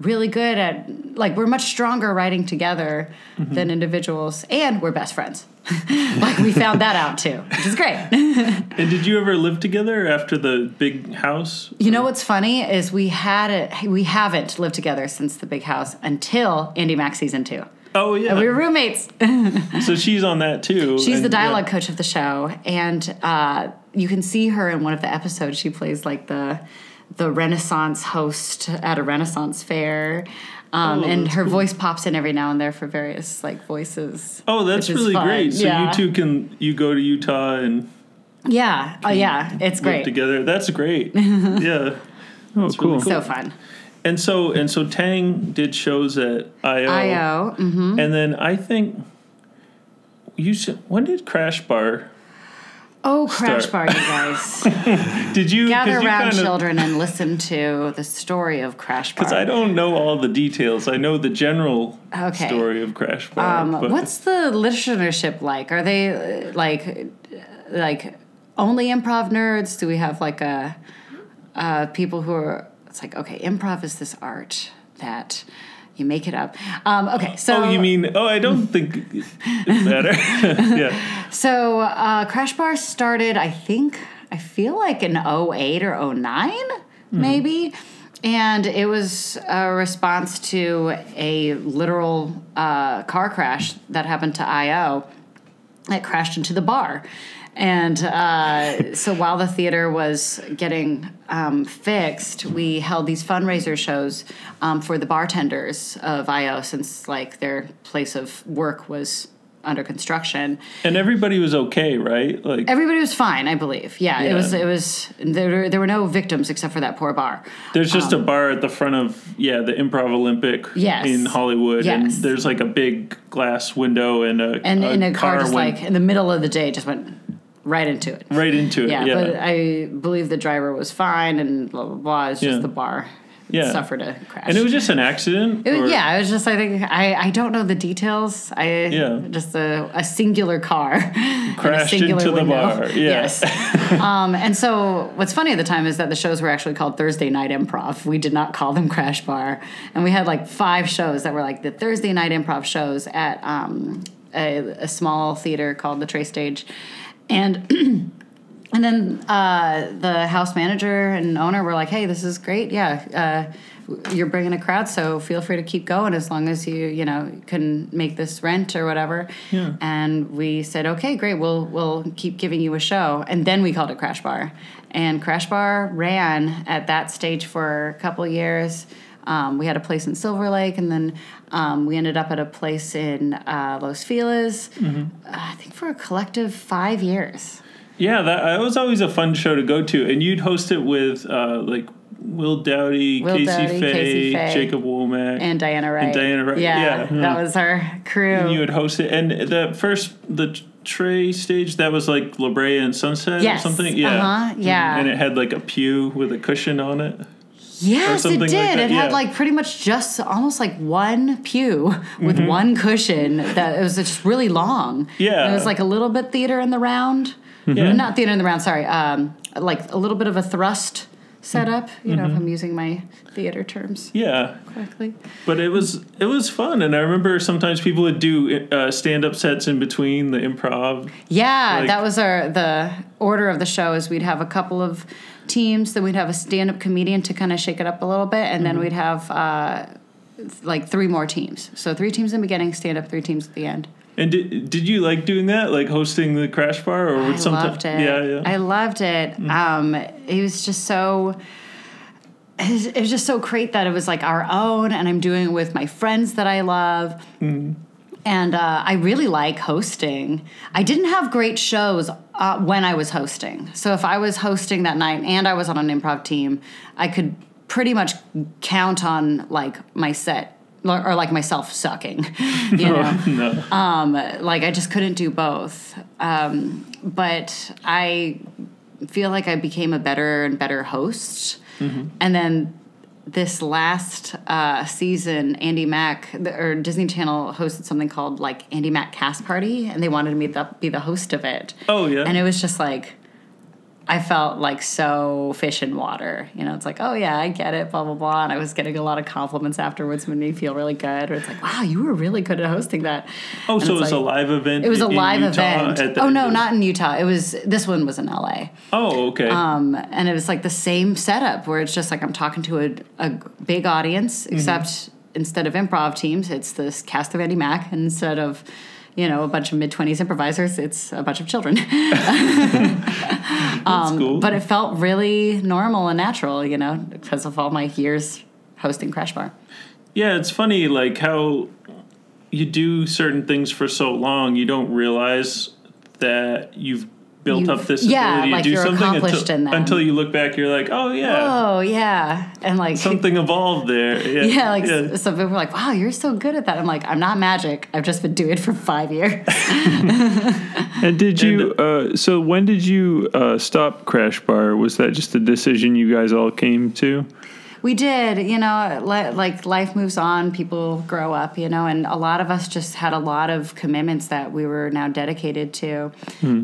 C: really good at, like, we're much stronger writing together than individuals, and we're best friends. like, we found that out too, which is great.
A: And did you ever live together after the big house?
C: You know what's funny is we had it, we haven't lived together since the big house until Andi Mack season two.
A: Oh yeah.
C: And we were roommates.
A: so she's on that too.
C: She's the
A: and, yeah.
C: dialogue coach of the show, and uh, you can see her in one of the episodes. She plays like the the Renaissance host at a Renaissance fair, um,
A: Oh,
C: and her
A: cool.
C: voice pops in every now and there for various like voices.
A: Oh, that's really
C: fun.
A: great. So
C: Yeah.
A: you two can you go to Utah and
C: Yeah, oh yeah, it's great,
A: together. That's great. yeah.
B: Oh,
A: really
B: cool.
A: cool.
C: so fun.
A: And so and so Tang did shows at IO.
C: IO, mm-hmm.
A: And then I think you said when did Crash Bar?
C: Oh crash
A: Start.
C: bar, you guys,
A: Did you
C: gather
A: you
C: around
A: kind of-
C: children and listen to the story of Crash Bar.
A: Because I don't know all the details. I know the general
C: Okay.
A: story of Crash Bar.
C: Um, what's the listenership like? Are they uh, like uh, like only improv nerds? Do we have like a uh, people who are? It's like okay, improv is this art that you make it up. Um, okay, so
A: Oh, you mean? Oh, I don't think it matter. yeah.
C: so uh, Crash Bar started? I think I feel like in 08 or 9 maybe. And it was a response to a literal uh, car crash that happened to IO. It crashed into the bar. And uh, so while the theater was getting um, fixed, we held these fundraiser shows um, for the bartenders of IO since like their place of work was under construction.
A: And everybody was okay, right? Like,
C: Everybody was fine, I believe. Yeah, it was. It was. There, were- there were no victims except for that poor bar.
A: there's just a bar at the front of yeah the Improv Olympic
C: um, Yes.
A: in Hollywood, and
C: Yes.
A: there's like a big glass window and a
C: And in a car, just
A: went
C: like in the middle of the day, just went right into it.
A: right into it.
C: Yeah,
A: Yeah,
C: but I believe the driver was fine, and blah blah blah. It's just
A: Yeah.
C: the bar
A: Yeah.
C: suffered a crash.
A: and it was just an accident.
C: It was- yeah, it was just. I think I, I don't know the details. I
A: Yeah.
C: just a, a singular car
A: Crashed
C: singular
A: into the bar, yeah.
C: Yes. um, and so what's funny at the time is that the shows were actually called Thursday Night Improv. We did not call them Crash Bar, and we had like five shows that were like the Thursday Night Improv shows at um, a, a small theater called the Trey Stage, and. And then uh, the house manager and owner were like, "Hey, this is great. Yeah, uh, you're bringing a crowd, so feel free to keep going as long as you, you know, can make this rent or whatever."
A: Yeah.
C: And we said, "Okay, great. We'll we'll keep giving you a show." And then we called it Crash Bar, and Crash Bar ran at that stage for a couple years. Um, we had a place in Silver Lake, and then um, we ended up at a place in uh, Los Feliz. Uh, I think for a collective five years.
A: Yeah, that, that was always a fun show to go to, and you'd host it with uh, like Will Dowdy,
C: Will
A: Casey,
C: Dowdy,
A: Faye,
C: Casey Faye.
A: Jacob Womack,
C: And Diana Wright.
A: And Diana Wright,
C: Yeah,
A: yeah.
C: that was our crew.
A: and you would host it. And the first the tray stage that was like La Brea and Sunset
C: Yes.
A: or something. Yeah,
C: Uh-huh, yeah.
A: And it had like a pew with a cushion on it.
C: Yes, it did.
A: like
C: it
A: yeah.
C: had like pretty much just almost like one pew with
A: Mm-hmm.
C: one cushion that it was just really long.
A: Yeah.
C: And it was like a little bit theater in the round.
A: Yeah.
C: Not theater in the round, sorry. Um, like a little bit of a thrust setup, you know, if
A: Mm-hmm.
C: I'm using my theater terms
A: Yeah,
C: correctly.
A: but it was it was fun, and I remember sometimes people would do uh, stand up sets in between the improv.
C: Yeah,
A: Like-
C: that was our the order of the show is we'd have a couple of teams, then we'd have a stand-up comedian to kind of shake it up a little bit, and
A: Mm-hmm.
C: then we'd have uh, like three more teams. So three teams in the beginning, stand-up, three teams at the end.
A: And did, did you like doing that, like hosting the crash bar, or
C: I
A: would sometimes?
C: loved it.
A: Yeah, yeah.
C: I loved it. Um, it was just so. It was, it was just so great that it was like our own, and I'm doing it with my friends that I love.
A: Mm-hmm.
C: And uh, I really like hosting. I didn't have great shows uh, when I was hosting. So if I was hosting that night and I was on an improv team, I could pretty much count on like my set or, or like myself sucking. You know,
A: no.
C: um, like I just couldn't do both. Um, but I feel like I became a better and better host. And then this last uh, season, Andi Mack the, or Disney Channel hosted something called like Andi Mack Cast Party, and they wanted me to be the host of it.
A: Oh yeah.
C: And it was just like, I felt like so fish in water. You know, it's like, oh yeah, I get it, blah blah blah. And I was getting a lot of compliments afterwards, made me feel really good. Or it's like, wow, you were really good at hosting that.
A: oh,
C: And
A: so it was a live event.
C: It was a live
A: Utah
C: event. Oh no, not in Utah. It was this one was in LA.
A: Oh, okay.
C: Um, and it was like the same setup where it's just like I'm talking to a, a big audience,
A: Mm-hmm.
C: except instead of improv teams, it's this cast of Andi Mack, and instead of you know a bunch of mid twenties improvisers, it's a bunch of children.
A: That's cool.
C: um, But it felt really normal and natural, you know, because of all my years hosting Crash Bar.
A: Yeah, it's funny like how you do certain things for so long, you don't realize that you've built
C: You've-
A: up this
C: yeah,
A: ability
C: like
A: to do
C: you're
A: something
C: accomplished
A: until,
C: in them.
A: until you look back. You're like, oh yeah,
C: Oh yeah, and like
A: something evolved there. Yeah,
C: Yeah, like
A: yeah.
C: some people were like, "Wow, you're so good at that." I'm like, "I'm not magic. I've just been doing it for five years."
B: And did you? Uh, so when did you uh, stop Crash Bar? Was that just a decision you guys all came to?
C: We did, you know, li- like life moves on, people grow up, you know, and a lot of us just had a lot of commitments that we were now dedicated to,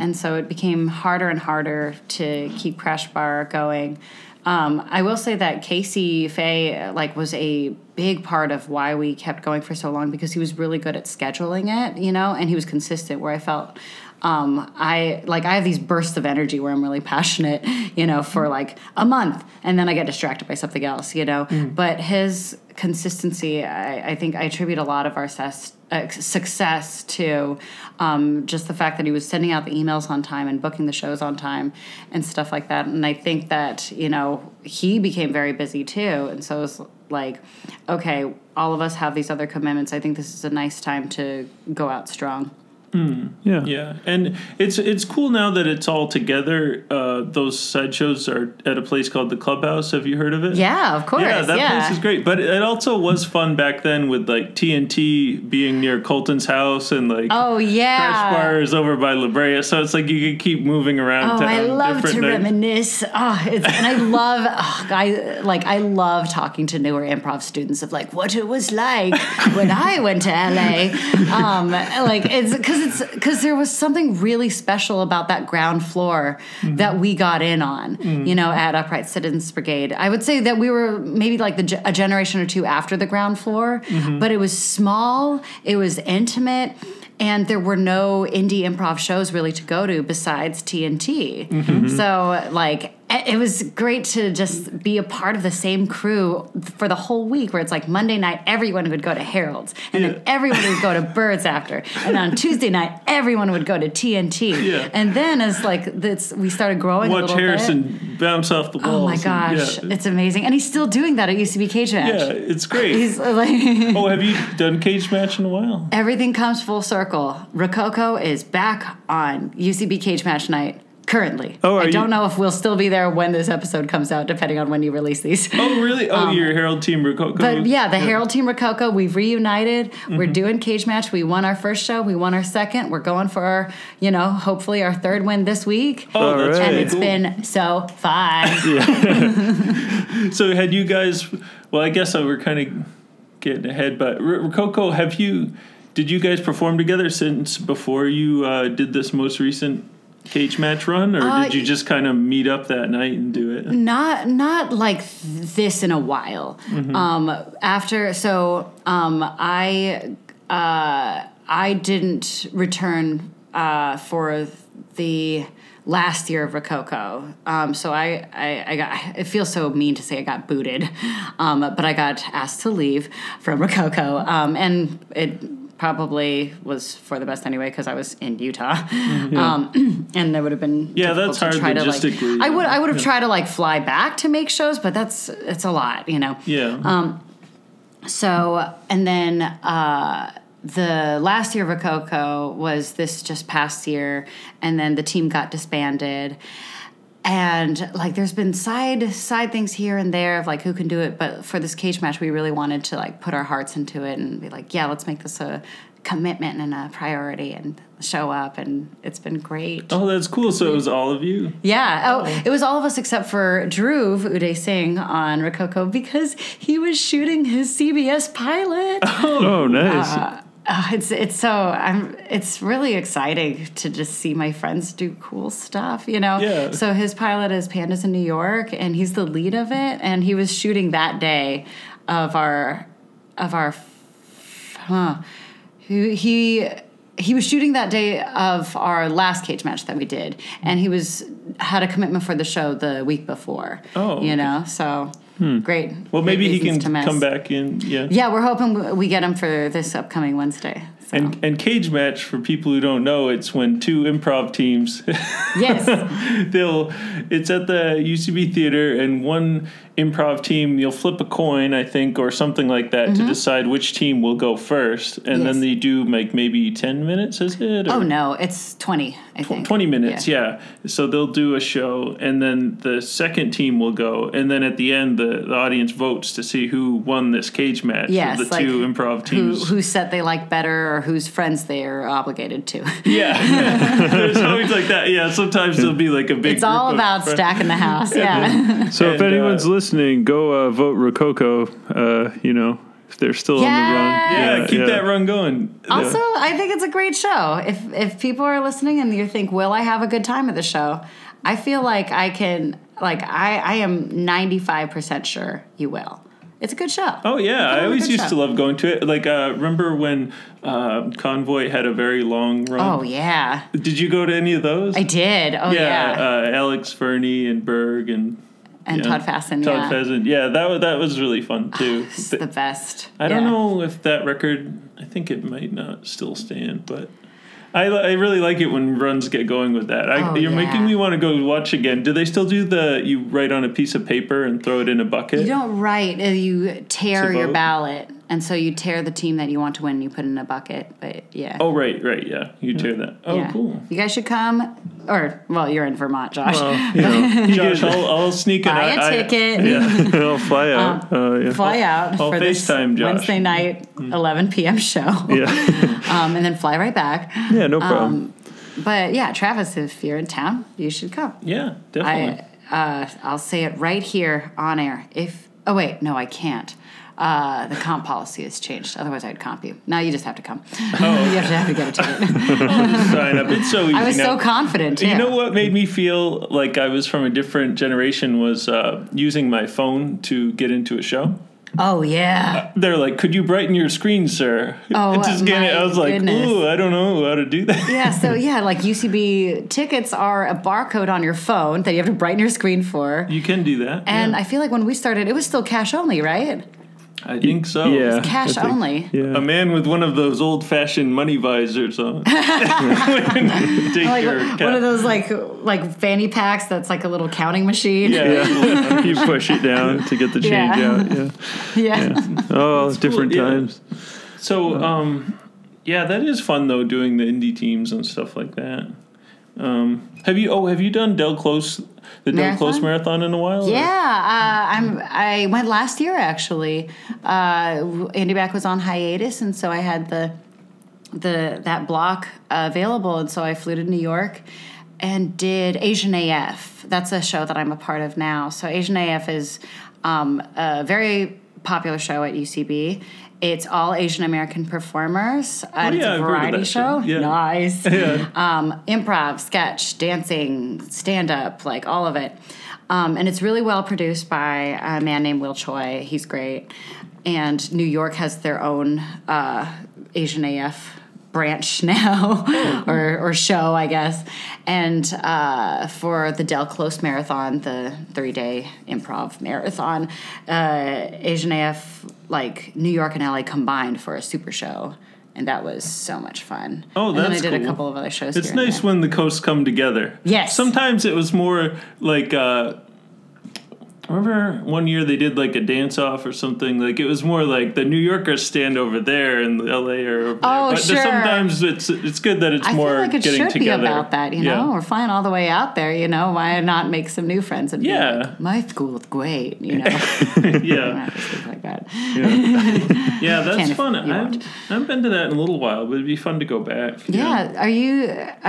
C: and so it became harder and harder to keep Crash Bar going. Um, I will say that Casey Faye like was a big part of why we kept going for so long because he was really good at scheduling it, you know, and he was consistent. Where I felt um, I like I have these bursts of energy where I'm really passionate, you know, for like a month, and then I get distracted by something else, you know. But his consistency, I, I think I attribute a lot of our ses- uh, success to um, just the fact that he was sending out the emails on time and booking the shows on time and stuff like that. And I think that you know he became very busy too, and so it's like, okay, all of us have these other commitments. I think this is a nice time to go out strong.
B: Yeah.
A: Yeah, and it's it's cool now that it's all together. Uh, those sideshows are at a place called the Clubhouse. Have you heard of it?
C: Yeah, of course.
A: Yeah, that
C: yeah.
A: place is great. But it also was fun back then with like TNT being near Colton's house and like
C: Oh yeah.
A: Crash Bar is over by La Brea. So it's like you could keep moving around
C: Oh,
A: town.
C: I love
A: different
C: to
A: nights.
C: reminisce. Oh, it's, and I love, oh, I like, I love talking to newer improv students of like what it was like when I went to LA. Um, like it's because it's because there was something really special about that ground floor that we got in on. You know, at Upright Citizens Brigade. I would say that we were maybe like the a generation or two after the ground floor, but it was small. It was intimate. And there were no indie improv shows really to go to besides TNT. So, like, it it was great to just be a part of the same crew for the whole week where it's like Monday night, everyone would go to Harold's, and
A: Yeah.
C: then everyone would go to Birds after. And on Tuesday night, everyone would go to TNT.
A: Yeah.
C: And then as like this, we started growing a
A: Watch
C: little bit.
A: Harrison bounce off the walls.
C: Oh my
A: and-
C: gosh,
A: yeah.
C: it's amazing. And he's still doing that at UCB Cage Match.
A: yeah, it's great.
C: He's like
A: oh, have you done cage match in a while?
C: Everything comes full circle. Rococo is back on UCB Cage Match Night currently.
B: Oh, are
C: I
B: you-
C: don't know if we'll still be there when this episode comes out, depending on when you release these.
A: Oh, really? Oh, your Harold Team Rococo.
C: Um, But yeah, the Harold Team Rococo, we've reunited. We're
B: Mm-hmm.
C: doing cage match. We won our first show. We won our second. We're going for our, you know, hopefully our third win this week.
A: Oh, that's
B: All right.
C: and
A: really
C: it's
A: cool.
C: been so fun.
A: So had you guys? Well, I guess I were kind of getting ahead, but R- Rococo, have you? Did you guys perform together since before you uh, did this most recent cage match run, or
C: Uh,
A: did you just kind of meet up that night and do it?
C: not not like this in a while. Um, after so um, I uh, I didn't return uh, for the last year of Rococo. Um, so I, I, I got it feels so mean to say I got booted, um, but I got asked to leave from Rococo, um, and it probably was for the best anyway because I was in Utah, um, and there would have been
A: Yeah, that's
C: to
A: hard
C: try to,
A: logistically,
C: like, I would. I would have tried to like fly back to make shows, but that's it's a lot, you know.
A: Yeah.
C: Um, So and then uh, the last year of Rococo was this just past year, and then the team got disbanded. And like, there's been side side things here and there of like who can do it, but for this cage match, we really wanted to like put our hearts into it and be like, yeah, let's make this a commitment and a priority and show up, and it's been great.
A: oh, that's cool. So it was all of you.
C: Yeah. Oh, it was all of us except for Dhruv Uday Singh on Rococo because he was shooting his CBS pilot.
B: Oh, nice.
C: Uh, Oh, it's it's so I'm it's really exciting to just see my friends do cool stuff, you know.
A: Yeah.
C: So his pilot is Pandas in New York, and he's the lead of it, and he was shooting that day of our of our huh. He he he was shooting that day of our last cage match that we did, and he was had a commitment for the show the week before.
A: Oh,
C: you know, so Hmm. great.
A: Well,
C: Great
A: maybe he can come back in. Yeah.
C: Yeah, we're hoping we get him for this upcoming Wednesday. So.
A: And and cage match for people who don't know, it's when two improv teams
C: yes,
A: they'll it's at the UCB theater and one improv team you'll flip a coin I think or something like that to decide which team will go first and
C: Mm-hmm. Yes.
A: then they do like maybe 10 minutes is it or
C: Oh no, it's twenty. I think
A: 20 minutes yeah. so they'll do a show and then the second team will go and then at the end the, the audience votes to see who won this cage match
C: Yes,
A: the
C: like
A: two improv teams.
C: Who, whose set they like better or whose friends they are obligated to.
A: yeah there's always like that yeah sometimes there'll be like a big
C: it's all
A: group of
C: about
A: friends.
C: stacking the house. Yeah.
B: So if anyone's
A: uh,
B: listening, go uh, vote Rococo. Uh, you know, if they're still on the run.
A: yeah, keep that run going
C: Also, I think it's a great show. If if people are listening and you think, "Will I have a good time at the show?" I feel like I can. Like I, I am ninety five percent sure you will. It's a good show.
A: Oh yeah, I always used
C: show.
A: to love going to it. Like, uh, remember when uh, Convoy had a very long run?
C: Oh yeah,
A: Did you go to any of those?
C: I did. Oh
A: yeah,
C: yeah,
A: Uh, Alex Fernie and Berg and
C: and
A: yeah,
C: Todd Fasen.
A: Todd
C: yeah.
A: Yeah, that was that was really fun too.
C: it's
A: Th-
C: the best.
A: I don't know if that record. I think it might not still stand, but. I, I really like it when runs get going with that. I,
C: Oh,
A: you're making me want to go watch again. Do they still do the you write on a piece of paper and throw it in a bucket?
C: You don't write. uh, You tear your ballot, and so you tear the team that you want to win. You put it in a bucket. But yeah.
A: oh right, right, yeah. You tear that. Oh
C: yeah.
A: cool.
C: You guys should come. Or well, you're in Vermont, Josh.
A: Well, you know, Josh, I'll, I'll sneak in.
C: Buy a
A: I- I-
C: ticket.
A: yeah.
B: I'll fly out. uh, yeah.
C: Fly out
A: I'll
C: for this
A: FaceTime Josh.
C: Wednesday night,
A: Mm.
C: 11 p.m. show,
B: yeah.
C: um, and then fly right back.
B: yeah, no problem.
C: Um, but yeah, Travis, if you're in town, you should come.
A: yeah, definitely.
C: I uh, I'll say it right here on air. If oh wait, no, I can't. Uh, the comp policy has changed. Otherwise, I'd comp you. Now you just have to come.
A: Oh.
C: you have to have to get a ticket.
A: Sign up. It's so easy.
C: I was
A: now.
C: so confident.
A: You know what made me feel like I was from a different generation was uh, using my phone to get into a show.
C: Oh yeah.
A: They're like, "Could you brighten your screen, sir?"
C: Oh,
A: just getting it. I was like,
C: goodness.
A: "Ooh, I don't know how to do that."
C: Yeah, so yeah, like UCB tickets are a barcode on your phone that you have to brighten your screen for.
A: You can do that.
C: And
A: yeah.
C: I feel like when we started, it was still cash only, right?
A: I think so.
B: yeah.
C: Cash
B: think-
C: only.
B: Yeah.
A: A man with one of those old-fashioned money visors on. Take
C: Like
A: your
C: one of those like like fanny packs that's like a little counting machine.
A: Yeah.
B: yeah. you push it down to get the change
C: Yeah.
B: out. Yeah.
C: Yeah.
B: Oh, different
A: yeah.
B: times.
A: So, um, yeah, that is fun though, doing the indie teams and stuff like that. Um, have you? Oh, have you done Del Close? The Del
C: Marathon?
A: Close marathon in a while?
C: Yeah, uh, I'm. I went last year actually. Uh, Andi Mack was on hiatus, and so I had the the that block uh, available, and so I flew to New York and did Asian AF. That's a show that I'm a part of now. So Asian AF is um, a very popular show at UCB. It's all Asian American performers. it's
A: Oh, yeah,
C: a
A: I've
C: variety show.
A: show. Yeah.
C: Nice. Um, improv, sketch, dancing, stand up, like all of it. Um, and it's really well produced by a man named Will Choi. He's great. And New York has their own uh, Asian AF branch now, or, or show, I guess. And uh, for the Del Close Marathon, the three day improv marathon, uh, Asian AF, like New York and LA combined for a super show. And that was so much fun.
A: Oh,
C: and then I
A: that's
C: did a couple of other shows.
A: It's nice when the coasts come together.
C: Yes.
A: Sometimes it was more like. Uh, Remember one year they did like a dance off or something? Like it was more like the New Yorkers stand over there and the LA are over
C: Oh,
A: there. But
C: sure.
A: sometimes it's it's good that it's
C: I
A: more
C: feel like it
A: getting
C: should
A: together.
C: be about that, you know. We're flying all the way out there, you know. Why not make some new friends and
A: Yeah.
C: like, my school's great, you know.
A: Yeah. yeah.
C: Like that.
A: Yeah, that's
C: Can if
A: fun. I haven't I haven't been to that in a little while, but it'd be fun to go back.
C: Yeah. Are you uh,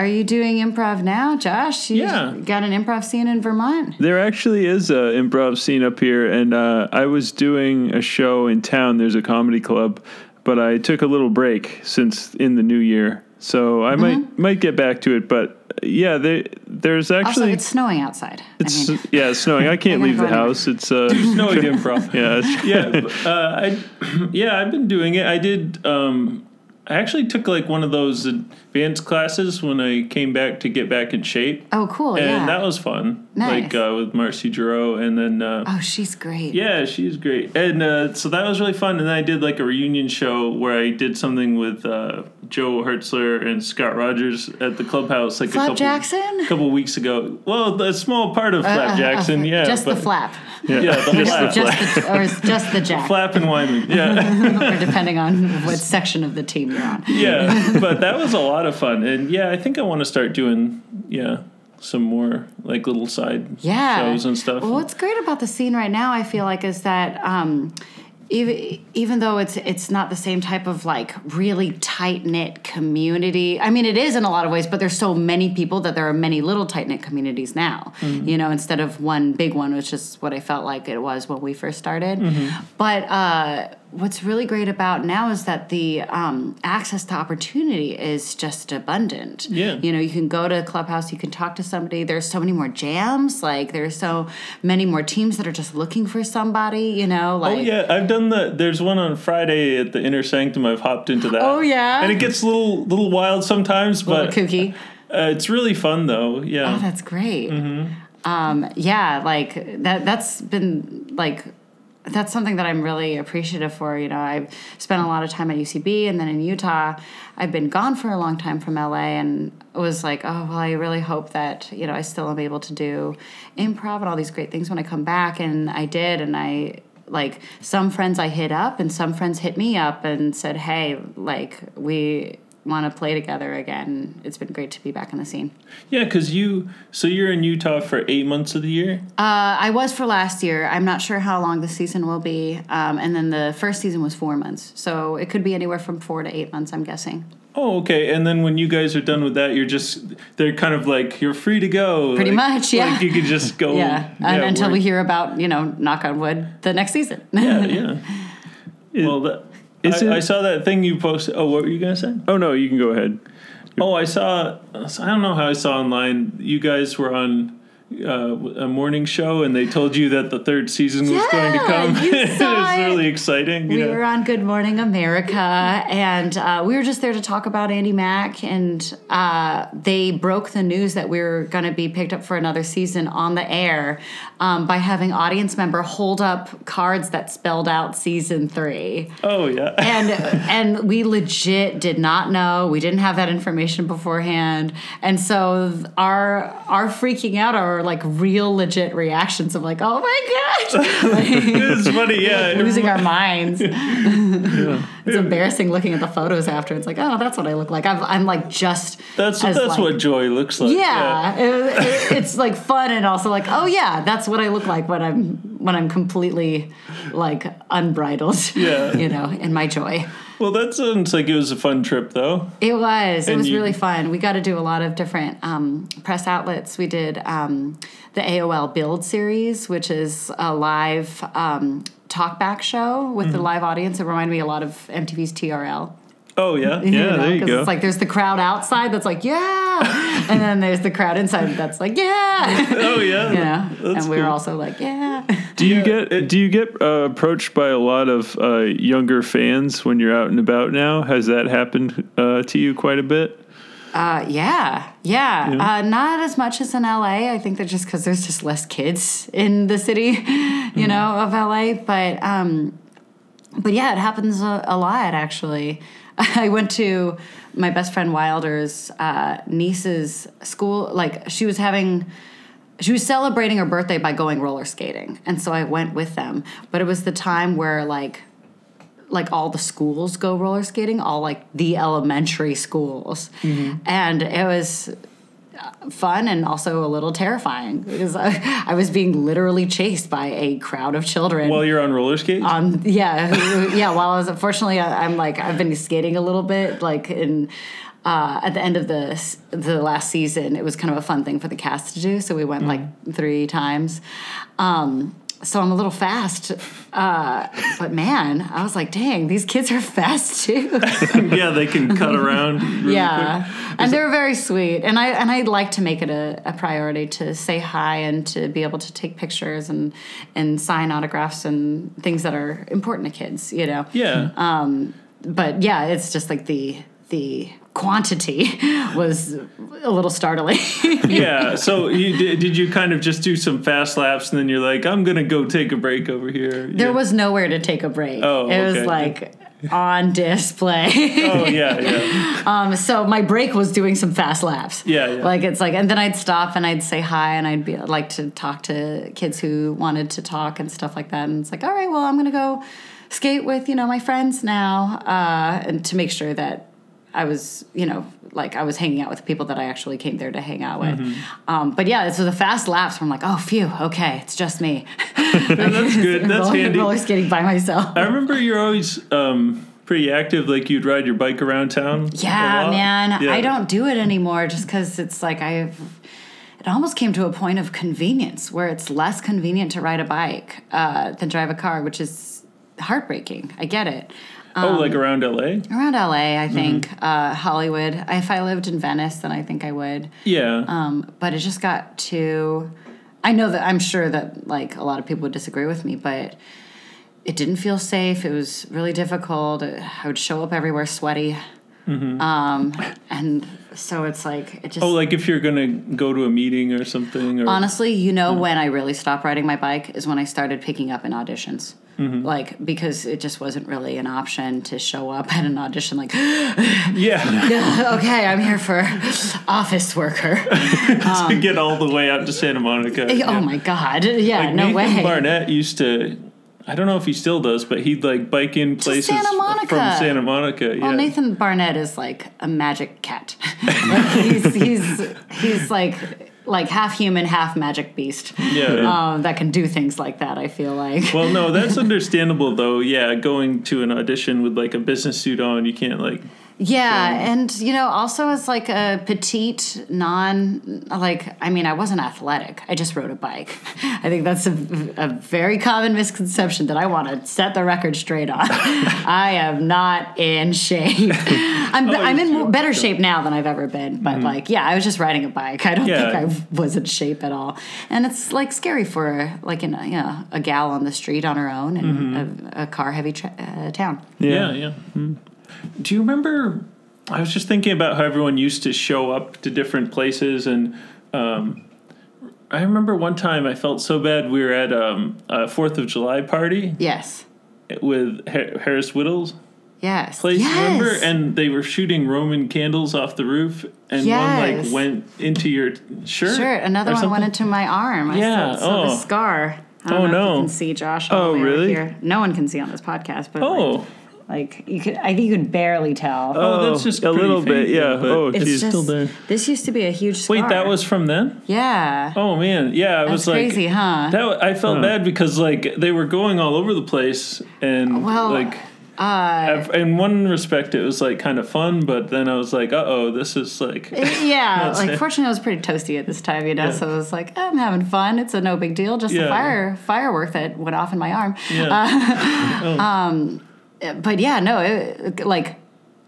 C: are you doing improv now, Josh? You
A: Yeah.
C: Got an improv scene in Vermont.
B: There actually is a improv scene up here, and uh, I was doing a show in town. There's a comedy club, but I took a little break since in the new year, so I might might get back to it. But yeah, there, there's
C: Also,
B: actually
C: it's snowing outside.
B: it's
C: I mean,
B: yeah, it's snowing. I can't leave the house. It's uh,
A: No idea improv.
B: yeah, it's,
A: yeah, uh, I yeah, I've been doing it. I did. Um, I actually took like one of those advanced classes when I came back to get back in shape,
C: oh, cool.
A: and
C: yeah.
A: that was fun.
C: Nice.
A: Like uh, with Marcy Giroux, and then uh,
C: oh, she's great.
A: yeah, she's great, and uh, so that was really fun. And then I did like a reunion show where I did something with uh, Joe Hertzler and Scott Rogers at the clubhouse, like
C: Flap
A: a couple,
C: Jackson?
A: couple weeks ago. Well, a small part of Flap
C: Uh, uh,
A: Jackson, yeah,
C: Just the flap.
A: Yeah, the flap.
C: Just the, or just the jack.
A: Flap and Wyman, yeah.
C: or depending on what section of the team you're on.
A: yeah, but that was a lot of fun, and yeah, I think I want to start doing yeah some more like little side
C: yeah.
A: shows and stuff.
C: Well, what's great about the scene right now, I feel like, is that um, even even though it's it's not the same type of like really tight knit community. I mean, it is in a lot of ways, but there's so many people that there are many little tight knit communities now.
A: Mm-hmm.
C: You know, instead of one big one, which is what I felt like it was when we first started.
A: Mm-hmm.
C: But uh, what's really great about now is that the um, access to opportunity is just abundant.
A: Yeah.
C: You know, you can go to a clubhouse, you can talk to somebody. There's so many more jams. Like there's so many more teams that are just looking for somebody. You know, like
A: Oh yeah, I've done the. There's one on Friday at the Inner Sanctum. I've hopped into that.
C: Oh, yeah?
A: and it gets a little little wild sometimes, but
C: kooky.
A: uh, it's really fun though. Yeah.
C: Oh, that's great.
A: Mm-hmm.
C: Um, yeah, like that. That's been like that's something that I'm really appreciative for. You know, I've spent a lot of time at UCB and then in Utah. I've been gone for a long time from LA, and was like, oh well, I really hope that you know I still am able to do improv and all these great things when I come back, and I did, and I like some friends I hit up, and some friends hit me up and said, hey, like we want to play together again. It's been great to be back in the scene.
A: yeah. Because you, so you're in Utah for eight months of the year.
C: Uh, I was for last year. I'm not sure how long the season will be. Um, and then the first season was four months. So it could be anywhere from four to eight months, I'm guessing.
A: Oh, okay. And then when you guys are done with that, you're just they're kind of like you're free to go.
C: Pretty
A: like-
C: much, yeah.
A: Like you could just go.
C: yeah. And until
A: work.
C: we hear about, you know, knock on wood, the next season.
A: Yeah, yeah. well, that,
B: Is
A: I,
B: it-
A: I saw that thing you posted. Oh, what were you gonna say?
B: oh no, you can go ahead.
A: Oh, I saw. I don't know how I saw online. You guys were on uh, a morning show, and they told you that the third season was going to
C: Yeah,
A: come. it was really exciting.
C: We
A: know?
C: were on Good Morning America, and uh, we were just there to talk about Andi Mack. And uh, they broke the news that we were going to be picked up for another season on the air um, by having audience member hold up cards that spelled out season three.
A: oh yeah.
C: and and we legit did not know. We didn't have that information beforehand, and so our our freaking out or were like real legit reactions of like, oh my gosh, like,
A: it's funny, yeah.
C: losing our minds. It's embarrassing looking at the photos after. It's like, oh, that's what I look like. I'm, I'm like just
A: That's that's
C: like-
A: what joy looks like.
C: yeah, it- it- it's like fun and also like, oh yeah, that's what I look like when I'm when I'm completely like unbridled.
A: Yeah.
C: you know, in my joy.
A: Well, that sounds like it was a fun trip, though.
C: It was. It was
A: you-
C: really fun. We got to do a lot of different um, press outlets. We did um, the AOL Build series, which is a live um, talkback show with
A: Mm-hmm.
C: the live audience. It reminded me a lot of MTV's TRL.
A: Oh yeah,
B: Yeah, there you
C: 'cause
B: go.
C: It's like there's the crowd outside that's like yeah, and then there's the crowd inside that's like yeah,
A: oh yeah.
C: you know.
A: That's
C: and we were
A: cool.
C: also like yeah.
B: Do you get do you get uh, approached by a lot of uh, younger fans when you're out and about now? Has that happened uh, to you quite a bit?
C: Uh, yeah, yeah.
B: Yeah.
C: Uh, not as much as in LA. I think that just because there's just less kids in the city, you know, of LA. But um, but yeah, it happens a, a lot actually. I went to my best friend Wilder's uh, niece's school. Like she was having. She was celebrating her birthday by going roller skating, and so I went with them. But it was the time where like like all the schools go roller skating, all like the elementary schools. And it was fun and also a little terrifying because I, I was being literally chased by a crowd of children.
A: While you're on roller skates.
C: um, yeah, yeah. While I was, unfortunately, I, I'm like I've been skating a little bit, like in uh, at the end of the the last season. It was kind of a fun thing for the cast to do, so we went like three times. Um, so I'm a little fast, uh, but man, I was like, dang, these kids are fast too.
A: yeah, they can cut around. really
C: yeah,
A: quick.
C: and they're very sweet, and I and I like to make it a, a priority to say hi and to be able to take pictures and and sign autographs and things that are important to kids, you know.
A: Yeah.
C: Um, but yeah, it's just like the the quantity was a little startling.
A: yeah. So you did, did you kind of just do some fast laps and then you're like, I'm gonna go take a break over here.
C: there
A: Yeah.
C: was nowhere to take a break.
A: Oh,
C: it was
A: okay.
C: like on display.
A: Oh yeah, yeah.
C: Um, so my break was doing some fast laps.
A: Yeah, yeah.
C: Like it's like, and then I'd stop and I'd say hi and I'd be like to talk to kids who wanted to talk and stuff like that. And it's like, all right, well, I'm gonna go skate with you know my friends now, uh, and to make sure that I was, you know, like I was hanging out with people that I actually came there to hang out with.
A: Mm-hmm.
C: Um, but yeah, so the fast laps, where I'm like, oh, phew, okay, it's just me.
A: That's good. That's
C: roller,
A: handy.
C: roller skating by myself.
A: I remember you're always um, pretty active. Like you'd ride your bike around town.
C: Yeah, man.
A: Yeah.
C: I don't do it anymore just because it's like I've. It almost came to a point of convenience where it's less convenient to ride a bike uh, than drive a car, which is heartbreaking. I get it.
A: Oh,
C: Um,
A: like around LA.
C: Around LA, I think
A: Mm-hmm.
C: uh, Hollywood. If I lived in Venice, then I think I would.
A: Yeah.
C: Um, but it just got too. I know that I'm sure that like a lot of people would disagree with me, but it didn't feel safe. It was really difficult. I would show up everywhere sweaty. Um, and so it's like it just
A: oh, like if you're gonna go to a meeting or something. Or
C: honestly, you know, when I really stopped riding my bike is when I started picking up in auditions.
A: Mm-hmm.
C: Like because it just wasn't really an option to show up at an audition like
A: yeah,
C: okay I'm here for office worker
A: to get all the way out to Santa Monica.
C: oh
A: yeah.
C: my god yeah
A: Like
C: no
A: Nathan
C: way
A: Barnatt used to. I don't know if he still does, but he'd like bike in places
C: Santa Monica.
A: from Santa Monica. Yeah.
C: Well, Nathan Barnatt is like a magic cat. he's he's he's like like half human, half magic beast.
A: Yeah, yeah.
C: Um, that can do things like that. I feel like.
A: well, no, that's understandable though. Yeah, going to an audition with like a business suit on, you can't like.
C: Yeah, and you know, also as like a petite, non like I mean, I wasn't athletic. I just rode a bike. I think that's a, a very common misconception that I want to set the record straight on. I am not in shape. I'm I'm in
A: sure,
C: better shape now than I've ever been. But like, yeah, I was just riding a bike. I don't
A: Yeah.
C: think I was in shape at all. And it's like scary for like in a, you know a gal on the street on her own in a, a car heavy tra- uh, town.
A: Yeah, yeah. Mm-hmm. Do you remember? I was just thinking about how everyone used to show up to different places, and um, I remember one time I felt so bad. We were at um, a Fourth of July party
C: Yes.
A: with Har- Harris Wittels.
C: Yes.
A: place,
C: yes.
A: remember? And they were shooting Roman candles off the roof, and one like went into your shirt.
C: Sure. Another one went into my arm. I
A: Yeah,
C: saw, saw the
A: oh.
C: scar. I don't
B: Oh,
C: know if
B: no.
C: you can see Josh.
B: Oh, really?
C: Here. No one can see on this podcast, but
A: Oh,
C: like, like you could. I think you could barely tell.
A: Oh, that's just
B: a
A: pretty
B: little bit. Yeah.
A: but
B: Oh,
A: it's
B: geez.
C: just,
A: still there.
C: This used to be a huge scar.
A: wait, that was from then.
C: Yeah.
A: Oh man, yeah, I
C: That's
A: was like,
C: crazy, huh?
A: That I felt
B: Huh.
A: bad because like they were going all over the place, and
C: Well,
A: like
C: uh,
A: in one respect it was like kind of fun, but then I was like, uh oh, this is like
C: yeah, like
A: it.
C: fortunately I was pretty toasty at this time, you know.
A: Yeah.
C: So I was like I'm having fun. It's a no big deal. Just
A: Yeah.
C: a fire firework that went off in my arm.
A: yeah.
C: But yeah, no, it, like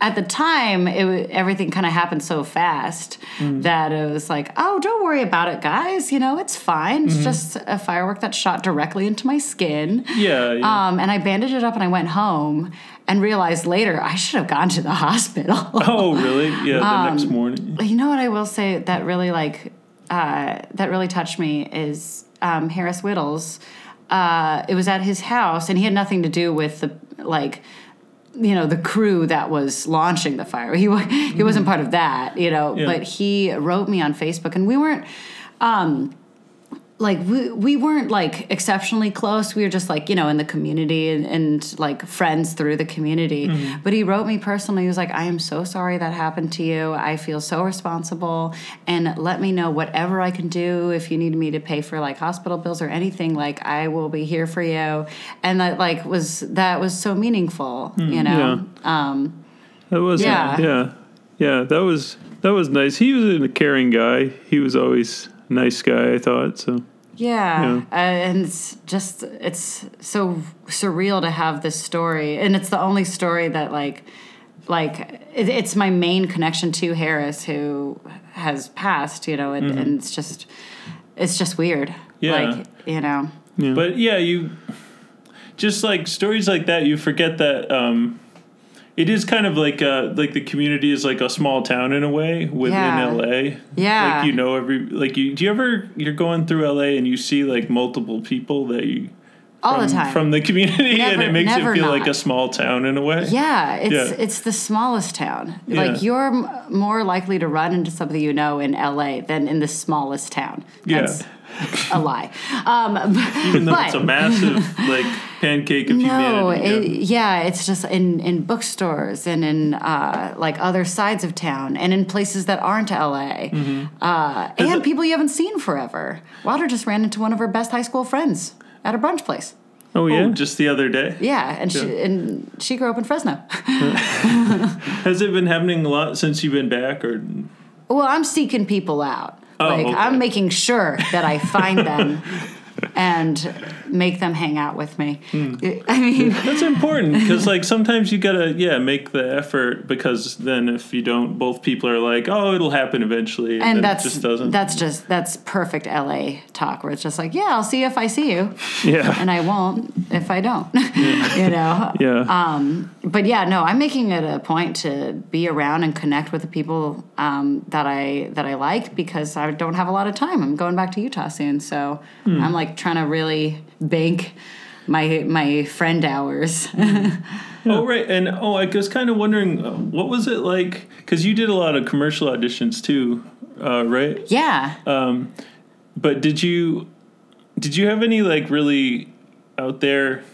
C: at the time, it everything kind of happened so fast
A: Mm.
C: that it was like, oh, don't worry about it, guys. You know, it's fine.
A: Mm-hmm.
C: It's just a firework that shot directly into my skin.
A: yeah, yeah.
C: Um, and I bandaged it up and I went home and realized later I should have gone to the hospital.
A: oh really? Yeah, the
C: um,
A: next morning.
C: You know what I will say that really like uh, that really touched me is um, Harris Wittels. Uh, it was at his house, and he had nothing to do with the like you know the crew that was launching the fire. He he wasn't part of that, you know.
A: Yeah.
C: But he wrote me on Facebook, and we weren't. Um, like we, we weren't like exceptionally close we were just like you know in the community and, and like friends through the community but he wrote me personally he was like i am so sorry that happened to you i feel so responsible and let me know whatever i can do if you need me to pay for like hospital bills or anything like i will be here for you and that like was that was so meaningful you know um
B: That was
C: Yeah.
B: yeah. Yeah. That was that was nice. He was a caring guy. He was always nice guy, I thought. So
C: Yeah,
B: Yeah.
C: Uh, and it's just it's so surreal to have this story, and it's the only story that like like it, it's my main connection to Harris, who has passed, you know, and, and it's just it's just weird.
A: Yeah.
C: like you know,
B: yeah.
A: But yeah, you just like stories like that. You forget that um, it is kind of like uh, like the community is like a small town in a way within
C: Yeah.
A: LA.
C: Yeah.
A: like you know every like you. Do you ever you're going through LA and you see like multiple people that you
C: all
A: from,
C: the time.
A: from the community, and it makes it
C: never
A: feel like a small town in a way.
C: Yeah, it's
A: Yeah.
C: it's the smallest town.
A: Yeah.
C: Like you're m- more likely to run into somebody you know in LA than in the smallest town.
A: Yeah.
C: A lie. Um,
A: Even though
C: but,
A: it's a massive like pancake of
C: No,
A: humanity.
C: it, yeah, it's just in in bookstores and in uh, like other sides of town and in places that aren't LA,
A: Mm-hmm.
C: uh, and people you haven't seen forever. Wilder just ran into one of her best high school friends at a brunch place.
B: oh
A: yeah.
B: yeah.
A: Oh, just the other day.
C: Yeah, and she and she grew up in Fresno.
A: Has it been happening a lot since you've been back, or
C: well, I'm seeking people out.
A: Oh,
C: like
A: okay.
C: I'm making sure that I find them and make them hang out with me.
A: Hmm.
C: I mean,
A: That's important because, like, sometimes you gotta, yeah, make the effort because then if you don't, both people are like, oh, it'll happen eventually, and,
C: and that's
A: just doesn't.
C: that's just that's perfect LA talk where it's just like, yeah, I'll see you if I see you,
B: Yeah.
C: and I won't if I don't. you know.
B: Yeah.
C: Um, but yeah, no, I'm making it a point to be around and connect with the people um, that I that I like because I don't have a lot of time. I'm going back to Utah soon, so
A: Hmm.
C: I'm like trying to really bank my my friend hours.
A: oh, right, and oh, I was kind of wondering, uh, what was it like? Because you did a lot of commercial auditions too, uh, right?
C: yeah.
A: Um, but did you did you have any like really out there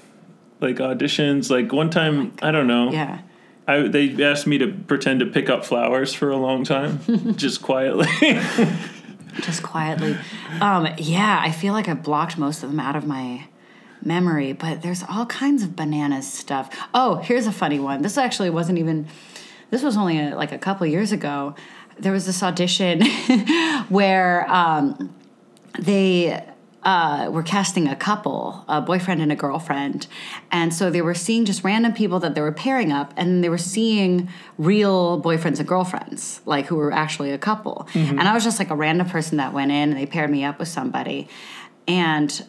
A: like auditions? Like one time, I don't know.
C: yeah.
A: I, they asked me to pretend to pick up flowers for a long time, just quietly.
C: just quietly. Um, yeah, I feel like I blocked most of them out of my memory, but there's all kinds of bananas stuff. Oh, here's a funny one. This actually wasn't even. This was only a, like a couple years ago. There was this audition where um, they uh, were casting a couple, a boyfriend and a girlfriend. And so they were seeing just random people that they were pairing up, and they were seeing real boyfriends and girlfriends, like who were actually a couple. And I was just like a random person that went in and they paired me up with somebody. And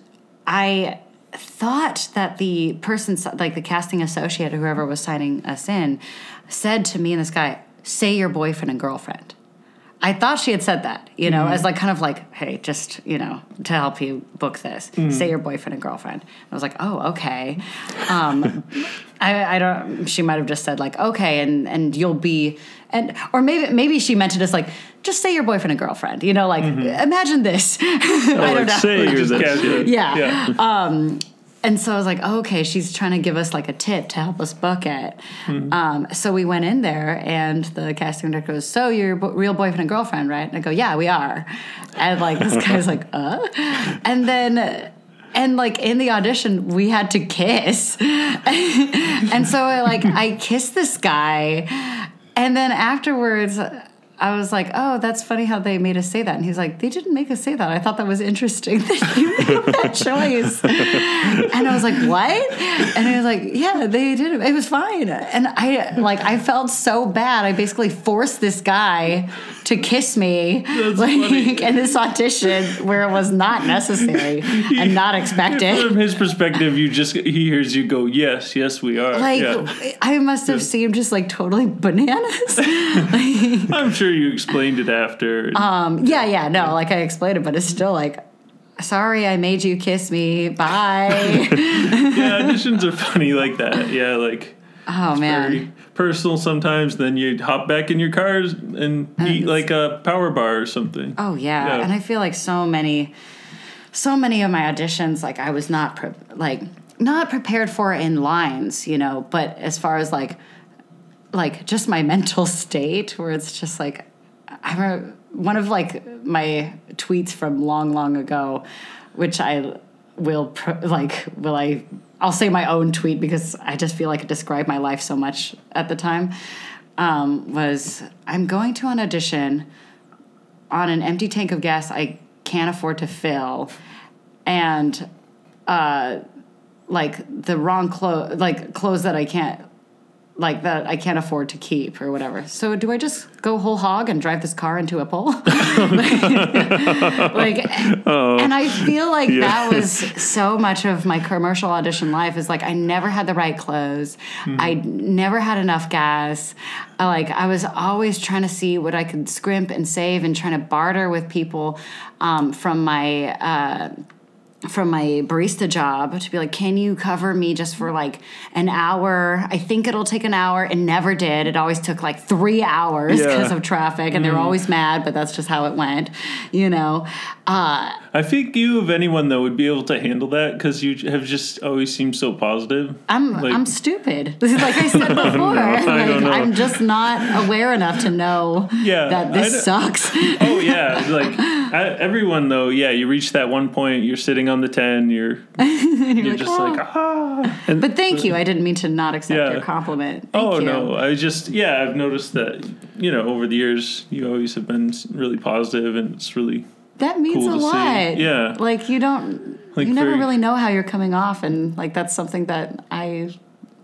C: I thought that the person, like the casting associate or whoever was signing us in, said to me and this guy, say your boyfriend and girlfriend. I thought she had said that, you know, as like kind of like, hey, just you know, to help you book this, say your boyfriend and girlfriend. I was like, oh, okay. Um, I, I don't. She might have just said like, okay, and and you'll be, and or maybe maybe she meant it as like, just say your boyfriend and girlfriend. You know, like imagine this. I don't know.
B: say you're
A: Just
B: this.
A: casually.
C: Yeah.
A: Yeah.
C: Um, and so I was like, oh, okay, she's trying to give us like a tip to help us book it. Um, so we went in there, and the casting director goes, "So you're bo- real boyfriend and girlfriend, right?" And I go, "Yeah, we are." And like this guy's like, "Uh," and then. And like in the audition, we had to kiss, and so I like I kissed this guy, and then afterwards, I was like, "Oh, that's funny how they made us say that." And he's like, "They didn't make us say that. I thought that was interesting that you made that choice." And I was like, "What?" And he was like, "Yeah, they did it. It was fine." And I like I felt so bad. I basically forced this guy to kiss me like in this audition where it was not necessary and not expected.
A: From his perspective, you just he hears you go, yes, yes, we are.
C: Like
A: yeah.
C: I must have seemed just like totally bananas. Like,
A: I'm sure you explained it after.
C: um, yeah, yeah, no, like I explained it, but it's still like, sorry, I made you kiss me. Bye.
A: yeah, auditions are funny like that. Yeah, like
C: oh man,
A: very personal sometimes. Then you'd hop back in your cars and eat like a power bar or something.
C: oh yeah.
A: Yeah.
C: and I feel like so many, so many of my auditions, like I was not pre- like not prepared for in lines, you know. But as far as like, like just my mental state, where it's just like, I remember one of like my tweets from long, long ago, which I will pr- like will I I'll say my own tweet because I just feel like it described my life so much at the time. Um, was I'm going to an audition on an empty tank of gas I can't afford to fill, and uh, like the wrong clothes, like clothes that I can't, like that I can't afford to keep or whatever. So do I just go whole hog and drive this car into a pole? like, and I feel like that was so much of my commercial audition life is like I never had the right clothes, I never had enough gas. I, like I was always trying to see what I could scrimp and save and trying to barter with people um, from my. Uh, from my barista job to be like, can you cover me just for like an hour? I think it'll take an hour. It never did. It always took like three hours
B: Yeah.
C: because of traffic, and they were mm-hmm. always mad, but that's just how it went, you know. Uh,
A: I think you, of anyone though, would be able to handle that because you have just always seemed so positive.
C: I'm
A: Like-
C: I'm stupid. like I said before, like,
A: don't know.
C: I'm just not aware enough to know
A: Yeah,
C: that this sucks.
A: Oh yeah, like I, everyone though. Yeah, you reach that one point. You're sitting on the ten. You're you're,
C: like,
A: just
C: "Oh."
A: like ah.
C: And, but thank you. I didn't mean to not accept
A: Yeah.
C: your compliment. Thank
A: Oh
C: you.
A: no, I just yeah, I've noticed that you know over the years you always have been really positive and it's really
C: That means
A: cool
C: a
A: to see.
C: lot.
A: Yeah.
C: Like you don't
A: Like
C: you never
A: very-
C: really know how you're coming off and like that's something that I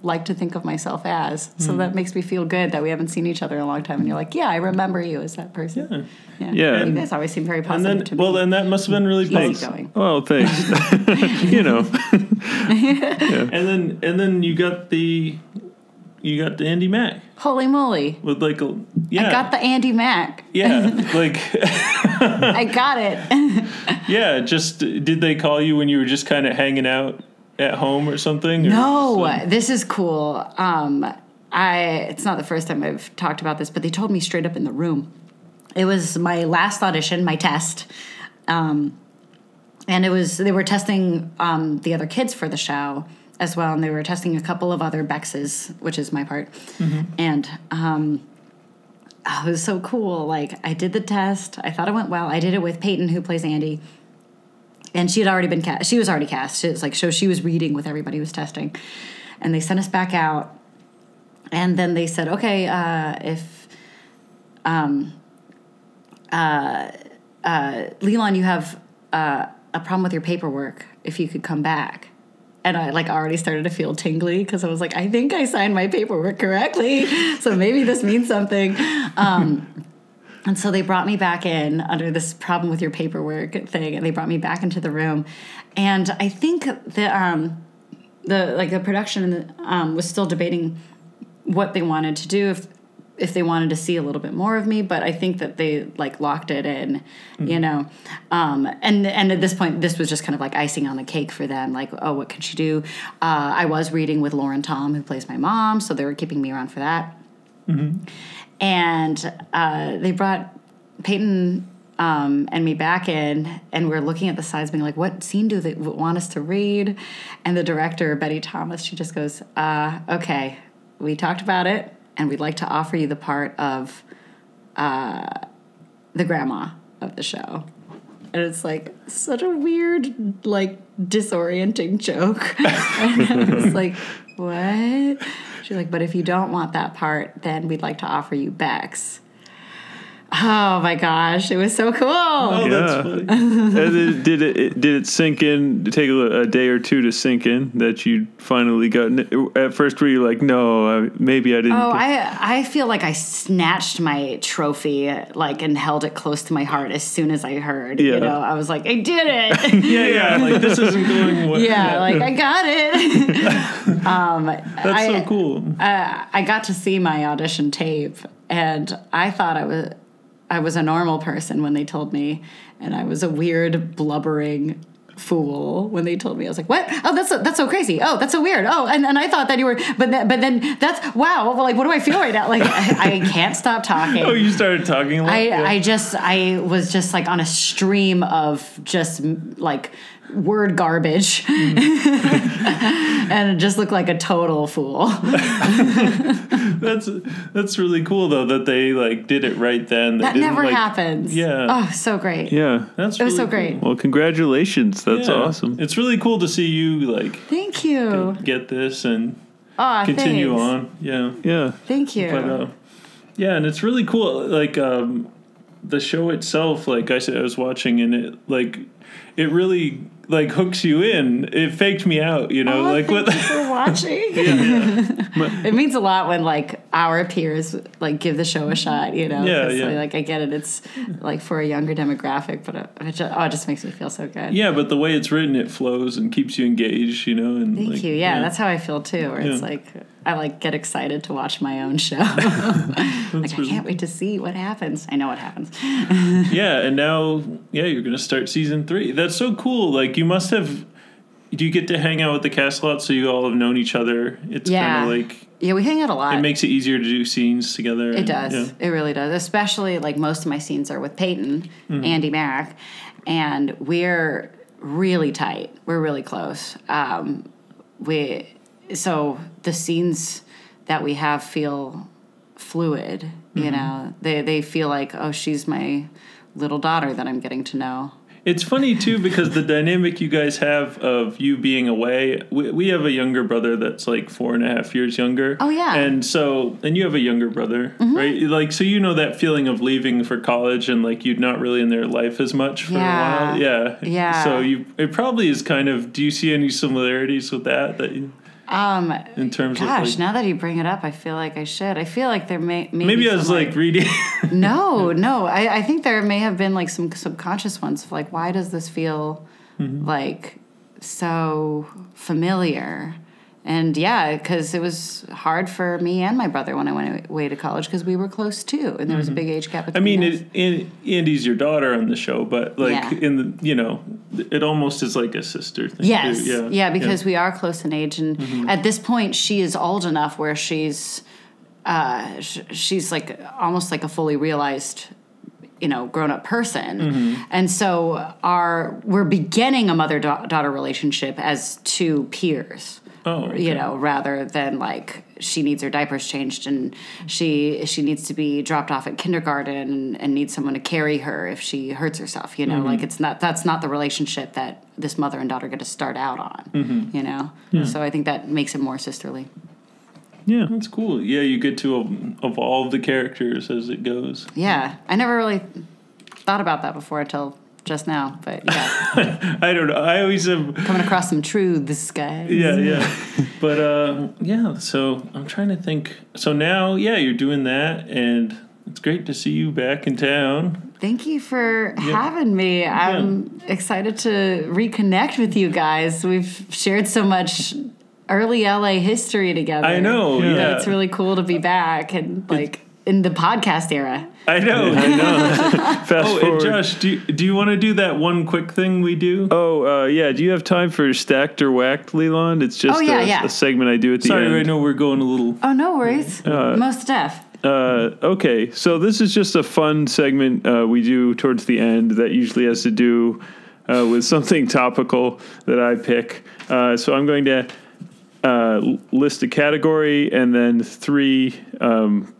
C: like to think of myself as. So
A: Hmm.
C: that makes me feel good that we haven't seen each other in a long time and you're like, Yeah, I remember you as that person. Yeah.
B: Yeah.
C: You guys always seem very
A: and
C: positive
A: then
C: to me.
A: well and that must have been really
C: Easy
A: thanks.
C: going.
B: Well, thanks. you know,
A: And then and then you got the you got the Andi Mack
C: Holy moly.
A: with like a yeah
C: I got the Andi Mack.
A: yeah like
C: I got it.
A: yeah just did they call you when you were just kind of hanging out at home or something? Or
C: No,
A: just,
C: this is cool. Um, I it's not the first time I've talked about this, but they told me straight up in the room. It was my last audition, my test, um, and it was they were testing um, the other kids for the show as well, and they were testing a couple of other Bexes, which is my part, and. Um, oh, it was so cool. Like I did the test. I thought it went well. I did it with Peyton, who plays Andi, and she had already been cast. She was already cast. It's like so she was reading with everybody who was testing, and they sent us back out, and then they said, okay, uh, if, um, uh, uh, Lilan, you have uh, a problem with your paperwork. If you could come back. And I like already started to feel tingly because I was like, I think I signed my paperwork correctly, so maybe this means something. Um, and so they brought me back in under this problem with your paperwork thing, and they brought me back into the room. And I think the um, the like the production um, was still debating what they wanted to do if if they wanted to see a little bit more of me, but I think that they like locked it in, you know. Um, and and at this point, this was just kind of like icing on the cake for them. Like, oh, what can she do? Uh, I was reading with Lauren Tom, who plays my mom, so they were keeping me around for that. And uh, they brought Peyton um, and me back in, and we're looking at the sides, being like, "What scene do they want us to read?" And the director, Betty Thomas, she just goes, uh, "Okay, we talked about it, and we'd like to offer you the part of uh, the grandma of the show." And it's like such a weird, like disorienting joke. and it's like, what? She's like, but if you don't want that part, then we'd like to offer you Bex. Oh my gosh, it was so cool.
A: Oh,
B: Yeah.
A: that's funny.
B: And then did it, it did it sink in? Take a, a day or two to sink in that you finally got. At first, were you like, no, I, maybe I didn't.
C: Oh,
B: get-
C: I I feel like I snatched my trophy like and held it close to my heart as soon as I heard.
B: Yeah.
C: You know, I was like, I did it.
A: Yeah, yeah. Like this isn't going well.
C: yeah, like I got it. um,
A: That's
C: I,
A: so cool.
C: uh, I got to see my audition tape, and I thought I was I was a normal person when they told me, and I was a weird blubbering fool when they told me. I was like, "What? Oh, that's so, that's so crazy. Oh, that's so weird. Oh, and, and I thought that you were, but then, but then that's wow. Well, like, what do I feel right now? Like, I, I can't stop talking.
A: Oh, you started talking.
C: I,
A: Yeah.
C: I just I was just like on a stream of just like word garbage and it just looked like a total fool
A: that's that's really cool though that they like did it right then. They
C: that
A: didn't,
C: never
A: like-
C: happens
A: Yeah.
C: oh so great
B: yeah.
A: That's
C: it was
A: really
C: so great.
B: Well, congratulations. That's
A: Yeah.
B: awesome.
A: It's really cool to see you like
C: thank you
A: get this and
C: oh
A: continue
C: thanks.
A: on. Yeah.
B: Yeah.
C: thank you
A: But uh, yeah, and it's really cool. Like um, the show itself, like I said, I was watching, and it like it really like hooks you in. It faked me out, you know,
C: Oh,
A: like
C: thank
A: what.
C: you for watching it means a lot when like our peers like give the show a shot you know
A: Yeah,
C: 'cause,
A: yeah.
C: like i get it it's like for a younger demographic but uh, it just, oh, it just makes me feel so good
A: yeah, but the way it's written, it flows and keeps you engaged, you know. And
C: Thank
A: like,
C: you. Yeah, that's how I feel too. Where it's like I like get excited to watch my own show. like I can't wait to see what happens. I know what happens.
A: yeah, and now yeah, you're gonna start season three. That's so cool. Like you must have. Do you get to hang out with the cast a lot, so you all have known each other? It's
C: Yeah.
A: kind of like
C: Yeah, we hang out a lot.
A: it makes it easier to do scenes together.
C: It
A: and-
C: does.
A: yeah.
C: It really does. Especially like most of my scenes are with Peyton,
A: Mm-hmm.
C: Andi Mack, and we're really tight. We're really close. Um, we so the scenes that we have feel fluid.
A: Mm-hmm.
C: You know, they they feel like oh, she's my little daughter that I'm getting to know.
A: It's funny too because the dynamic you guys have of you being away. We, we have a younger brother that's like four and a half years younger.
C: Oh, yeah.
A: and so and you have a younger brother, right? Like so you know that feeling of leaving for college and like you're not really in their life as much for
C: Yeah.
A: a while. Yeah,
C: Yeah.
A: So you it probably is kind of. Do you see any similarities with that? That you,
C: Um,
A: in terms
C: gosh,
A: of like,
C: now that you bring it up, I feel like I should. I feel like there may maybe,
A: maybe I was
C: some,
A: like reading.
C: no, no. I, I think there may have been like some subconscious ones of like, why does this feel
A: Mm-hmm.
C: like so familiar? And yeah, because it was hard for me and my brother when I went away to college because we were close too, and there was a big age gap
A: Mm-hmm. I mean, it, it, Andi's your daughter on the show, but like
C: Yeah.
A: in the you know, it almost is like a sister thing.
C: Yes.
A: too.
C: Yeah,
A: Yeah.
C: because we are close in age, and
A: Mm-hmm.
C: at this point, she is old enough where she's, uh, sh- she's like almost like a fully realized, you know, grown up person,
A: Mm-hmm.
C: and so our we're beginning a mother daughter relationship as two peers.
A: Oh, okay.
C: you know, rather than like she needs her diapers changed and she she needs to be dropped off at kindergarten and, and needs someone to carry her if she hurts herself. You know,
A: Mm-hmm.
C: like it's not that's not the relationship that this mother and daughter get to start out on.
A: Mm-hmm.
C: You know, so I think that makes it more sisterly.
B: Yeah.
A: That's cool. Yeah, you get to evolve the characters as it goes.
C: Yeah, I never really thought about that before until just now. But yeah,
A: I don't know. I always have.
C: coming across some truths, guys.
A: Yeah, yeah. But uh, yeah. So I'm trying to think. So now, yeah, you're doing that, and it's great to see you back in town.
C: Thank you for having me. I'm excited to reconnect with you guys. We've shared so much early LA history together.
A: I know.
B: Yeah.
A: Yeah.
C: it's really cool to be back and like in the podcast era.
A: I know.
B: I know. Fast
A: Oh, and
B: forward.
A: Josh, do you, do you want to do that one quick thing we do?
B: Oh uh, yeah. Do you have time for stacked or whacked, Lilan? It's just
C: Oh, yeah,
B: a,
C: yeah.
B: a segment I do at the
A: Sorry,
B: end.
A: Sorry, I know we're going a little.
C: Oh, no worries. Most stuff.
B: Uh, okay, so this is just a fun segment uh, we do towards the end that usually has to do uh, with something topical that I pick. Uh, so I'm going to uh, list a category and then three um,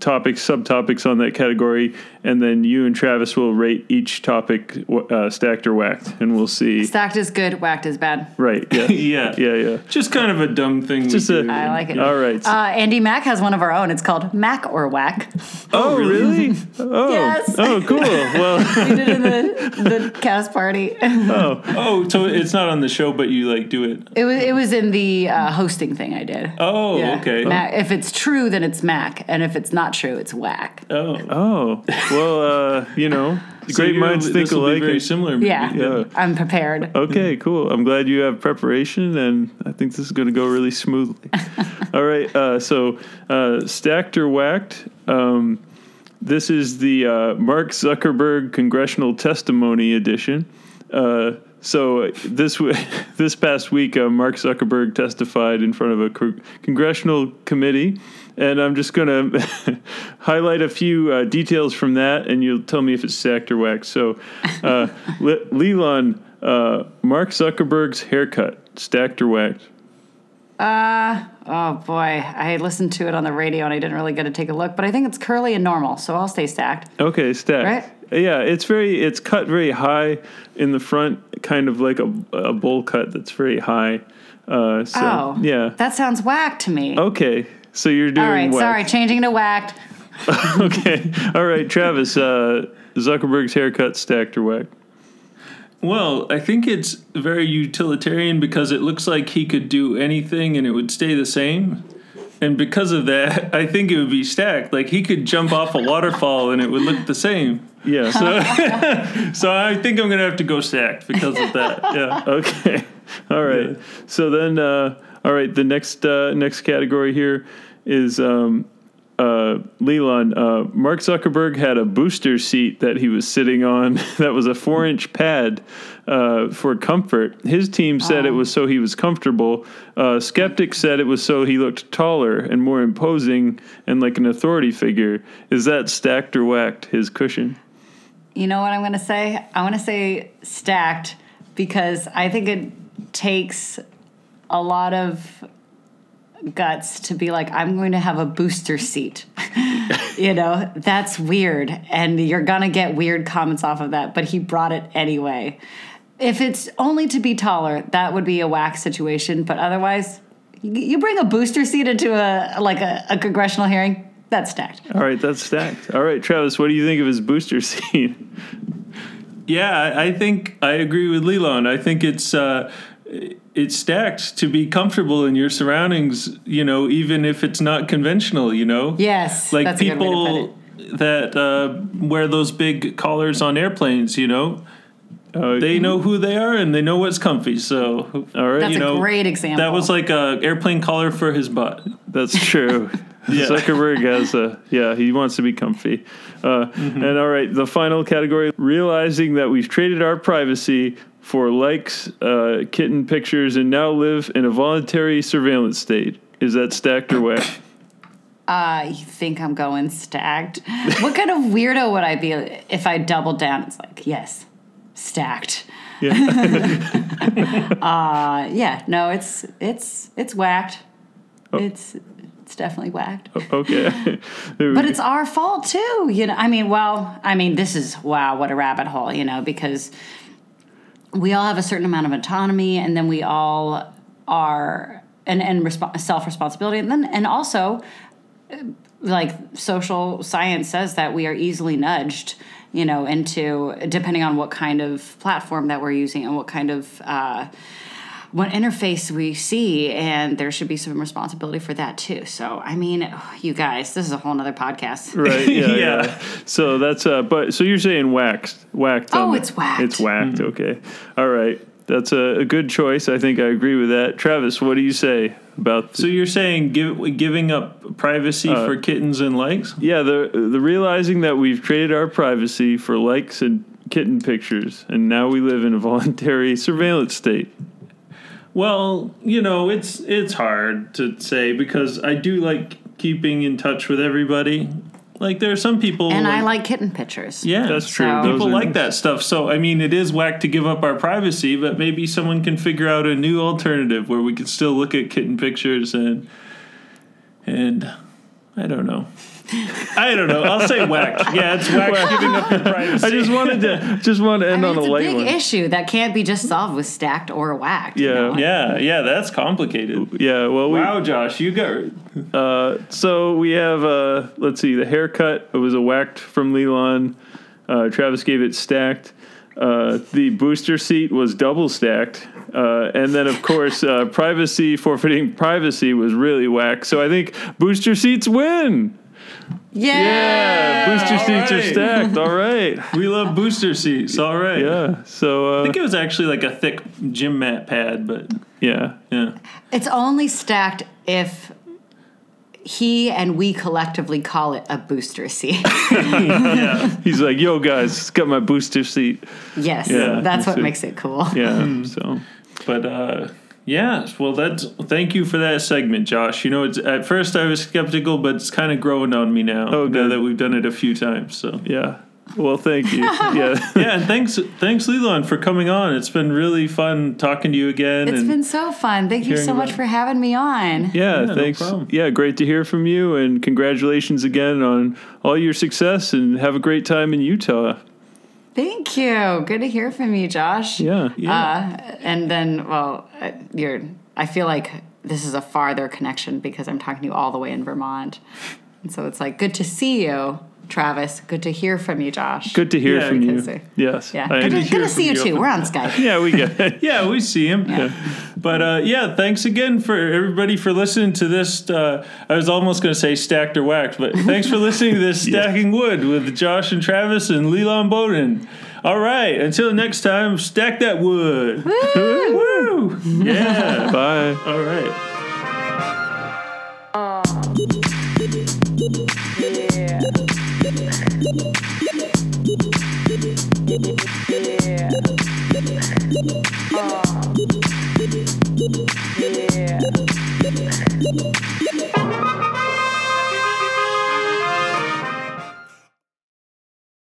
B: topics, subtopics on that category, and then you and Travis will rate each topic uh, stacked or whacked, and we'll see.
C: Stacked is good, whacked is bad.
B: Right? Yeah.
A: Yeah.
B: Yeah. Yeah.
A: Just kind of a dumb thing.
B: Just
A: we
B: a-
A: do.
C: I like it.
B: All right.
C: Uh, Andi Mack has one of our own. It's called Mac or Whack.
B: oh, really? Oh.
C: Yes.
B: Oh, cool. Well.
C: We did it in the, the cast party.
A: Oh. Oh, so it's not on the show, but you like do it.
C: It was it was in the uh, hosting thing I did.
A: Oh,
C: Yeah.
A: okay.
C: Mac, if it's true, then it's Mac, and if it's not true, it's Whack.
A: Oh,
B: Oh well, uh, you know,
A: So
B: great minds think
A: this will be
B: alike.
A: Very similar. maybe.
C: Yeah,
B: Yeah.
C: I'm prepared.
B: Okay, cool. I'm glad you have preparation, and I think this is going to go really smoothly. All right, uh, so uh, stacked or whacked. Um, this is the uh, Mark Zuckerberg congressional testimony edition. Uh, so this w- this past week, uh, Mark Zuckerberg testified in front of a co- congressional committee, and I'm just going to highlight a few uh, details from that, and you'll tell me if it's stacked or whacked. So, uh, Le- Lilan, uh, Mark Zuckerberg's haircut, stacked or whacked?
C: Oh boy, I listened to it on the radio and I didn't really get to take a look, but I think it's curly and normal, so I'll stay stacked.
B: Okay, stacked. Right? Yeah, it's very it's cut very high in the front, kind of like a, a bowl cut that's very high. Uh, so
C: oh,
B: yeah.
C: that sounds whack to me.
B: Okay, so you're doing
C: All right,
B: whacked.
C: sorry, changing to whacked.
B: Okay, all right, Travis. Uh, Zuckerberg's haircut, stacked or whacked?
A: Well, I think it's very utilitarian because it looks like he could do anything and it would stay the same. And because of that, I think it would be stacked. Like he could jump off a waterfall and it would look the same.
B: Yeah.
A: So so I think I'm gonna have to go stacked because of that. Yeah.
B: Okay. All right.
A: Yeah.
B: So then, uh, all right. The next uh, next category here is um, uh, Lilan. Uh, Mark Zuckerberg had a booster seat that he was sitting on that was a four inch pad uh, for comfort. His team said it was so he was comfortable. Uh, skeptics said it was so he looked taller and more imposing and like an authority figure. Is that stacked or whacked? His cushion.
C: You know what I'm going to say? I want to say stacked because I think it takes a lot of guts to be like, I'm going to have a booster seat. you know, that's weird. And you're going to get weird comments off of that, but he brought it anyway. If it's only to be taller, that would be a whack situation. But otherwise, you you bring a booster seat into a like a, a congressional hearing, that's stacked.
B: All right, that's stacked. All right, Travis, what do you think of his booster seat?
A: Yeah, I I think I agree with Lilan. I think it's uh, it's stacked to be comfortable in your surroundings. You know, even if it's not conventional. You know.
C: Yes,
A: like
C: that's a good way to put
A: people
C: it.
A: that uh, wear those big collars on airplanes. You know,
B: Uh,
A: they know who they are and they know what's comfy. So,
B: All right,
C: That's
A: you
C: a
A: know,
C: great example.
A: that was like a airplane collar for his butt.
B: That's true.
A: Yeah.
B: Zuckerberg has a yeah. He wants to be comfy. Uh,
A: Mm-hmm.
B: And all right, the final category: realizing that we've traded our privacy for likes, uh, kitten pictures, and now live in a voluntary surveillance state. Is that stacked or whack?
C: Uh, you think I'm going stacked? what kind of weirdo would I be if I doubled down? It's like, yes, stacked.
B: Yeah.
C: Uh, yeah, no, it's it's it's whacked.
B: Oh.
C: It's it's definitely whacked.
B: okay.
C: But it's our fault too, you know. I mean, well, I mean, this is wow, what a rabbit hole, you know, because we all have a certain amount of autonomy, and then we all are and and resp- self responsibility, and then and also like social science says that we are easily nudged, you know, into depending on what kind of platform that we're using and what kind of. Uh, what interface we see, and there should be some responsibility for that too. So, I mean, you guys, this is a whole nother podcast.
B: Right. Yeah, yeah.
A: Yeah.
B: So that's uh. But so you're saying waxed, whacked.
C: Oh,
B: on the-
C: it's whacked.
B: It's whacked. Okay. All right. that's a, a good choice. I think I agree with that. Travis, what do you say about?
A: So you're saying give, giving up privacy
B: Uh,
A: for kittens and likes?
B: yeah, the the realizing that we've traded our privacy for likes and kitten pictures, and now we live in a voluntary surveillance state.
A: Well, you know, it's it's hard to say because I do like keeping in touch with everybody. Like there are some people
C: And I
A: like-
C: like kitten pictures.
A: Yeah,
B: That's true.
C: So-
B: Those
A: People
B: are-
A: like that stuff. So I mean, it is whack to give up our privacy, but maybe someone can figure out a new alternative where we can still look at kitten pictures and and I don't know. I don't know. I'll say whack. Yeah, it's whack giving up your privacy.
B: I just wanted to just want to
C: I
B: end
C: mean,
B: on
C: it's
B: a
C: a big
B: one.
C: issue that can't be just solved with stacked or whacked. you
B: Yeah.
C: know?
A: yeah, yeah, that's complicated.
B: Yeah, well, we,
A: Wow, Josh, you got
B: Uh, so we have uh, let's see, the haircut. It was a whacked from Lilan. Uh, Travis gave it stacked. Uh, the booster seat was double stacked, uh, and then of course uh, privacy forfeiting privacy was really whack. So I think booster seats win.
C: Yeah.
B: Yeah, booster
A: all
B: seats are stacked. All right.
A: we love booster seats. All right.
B: Yeah. So
A: I
B: uh,
A: think it was actually like a thick gym mat pad, but
B: yeah.
A: yeah.
C: It's only stacked if he and we collectively call it a booster seat.
B: He's like, "Yo, guys, it's got my booster seat."
C: yes,
B: Yeah,
C: that's what
B: so-
C: makes it cool.
B: Yeah. So
A: But uh yeah, well that's thank you for that segment, Josh. You know, it's at first I was skeptical, but it's kind of growing on me now.
B: Oh,
A: now that we've done it a few times. So
B: yeah. Well, thank you. Yeah.
A: yeah, and thanks thanks Lilan for coming on. It's been really fun talking to you again.
C: It's
A: and
C: been so fun. Thank you so much
A: about-
C: for having me on.
B: Yeah,
A: no
B: thanks.
A: problem.
B: yeah, great to hear from you, and congratulations again on all your success, and have a great time in Utah.
C: Thank you. Good to hear from you, Josh.
B: Yeah,
C: Uh, and then, well, you're. I feel like this is a farther connection because I'm talking to you all the way in Vermont, and so it's like good to see you, Travis. Good to hear from you, Josh.
B: good to hear
A: Yeah,
B: from you.
C: because
B: Yes,
C: Yeah.
B: I-
C: Good to,
A: to
C: good to see you
A: from you.
C: too. We're on Skype.
B: yeah, we get it.
A: yeah, we see him.
C: Yeah.
A: But uh, yeah, thanks again for everybody for listening to this. Uh, I was almost going to say stacked or whacked, but thanks for listening to this Stacking Wood with Josh and Travis and Lilan Bowden. All right, until next time, stack that wood. Woo! Yeah.
B: Bye.
A: All right.
D: Yeah.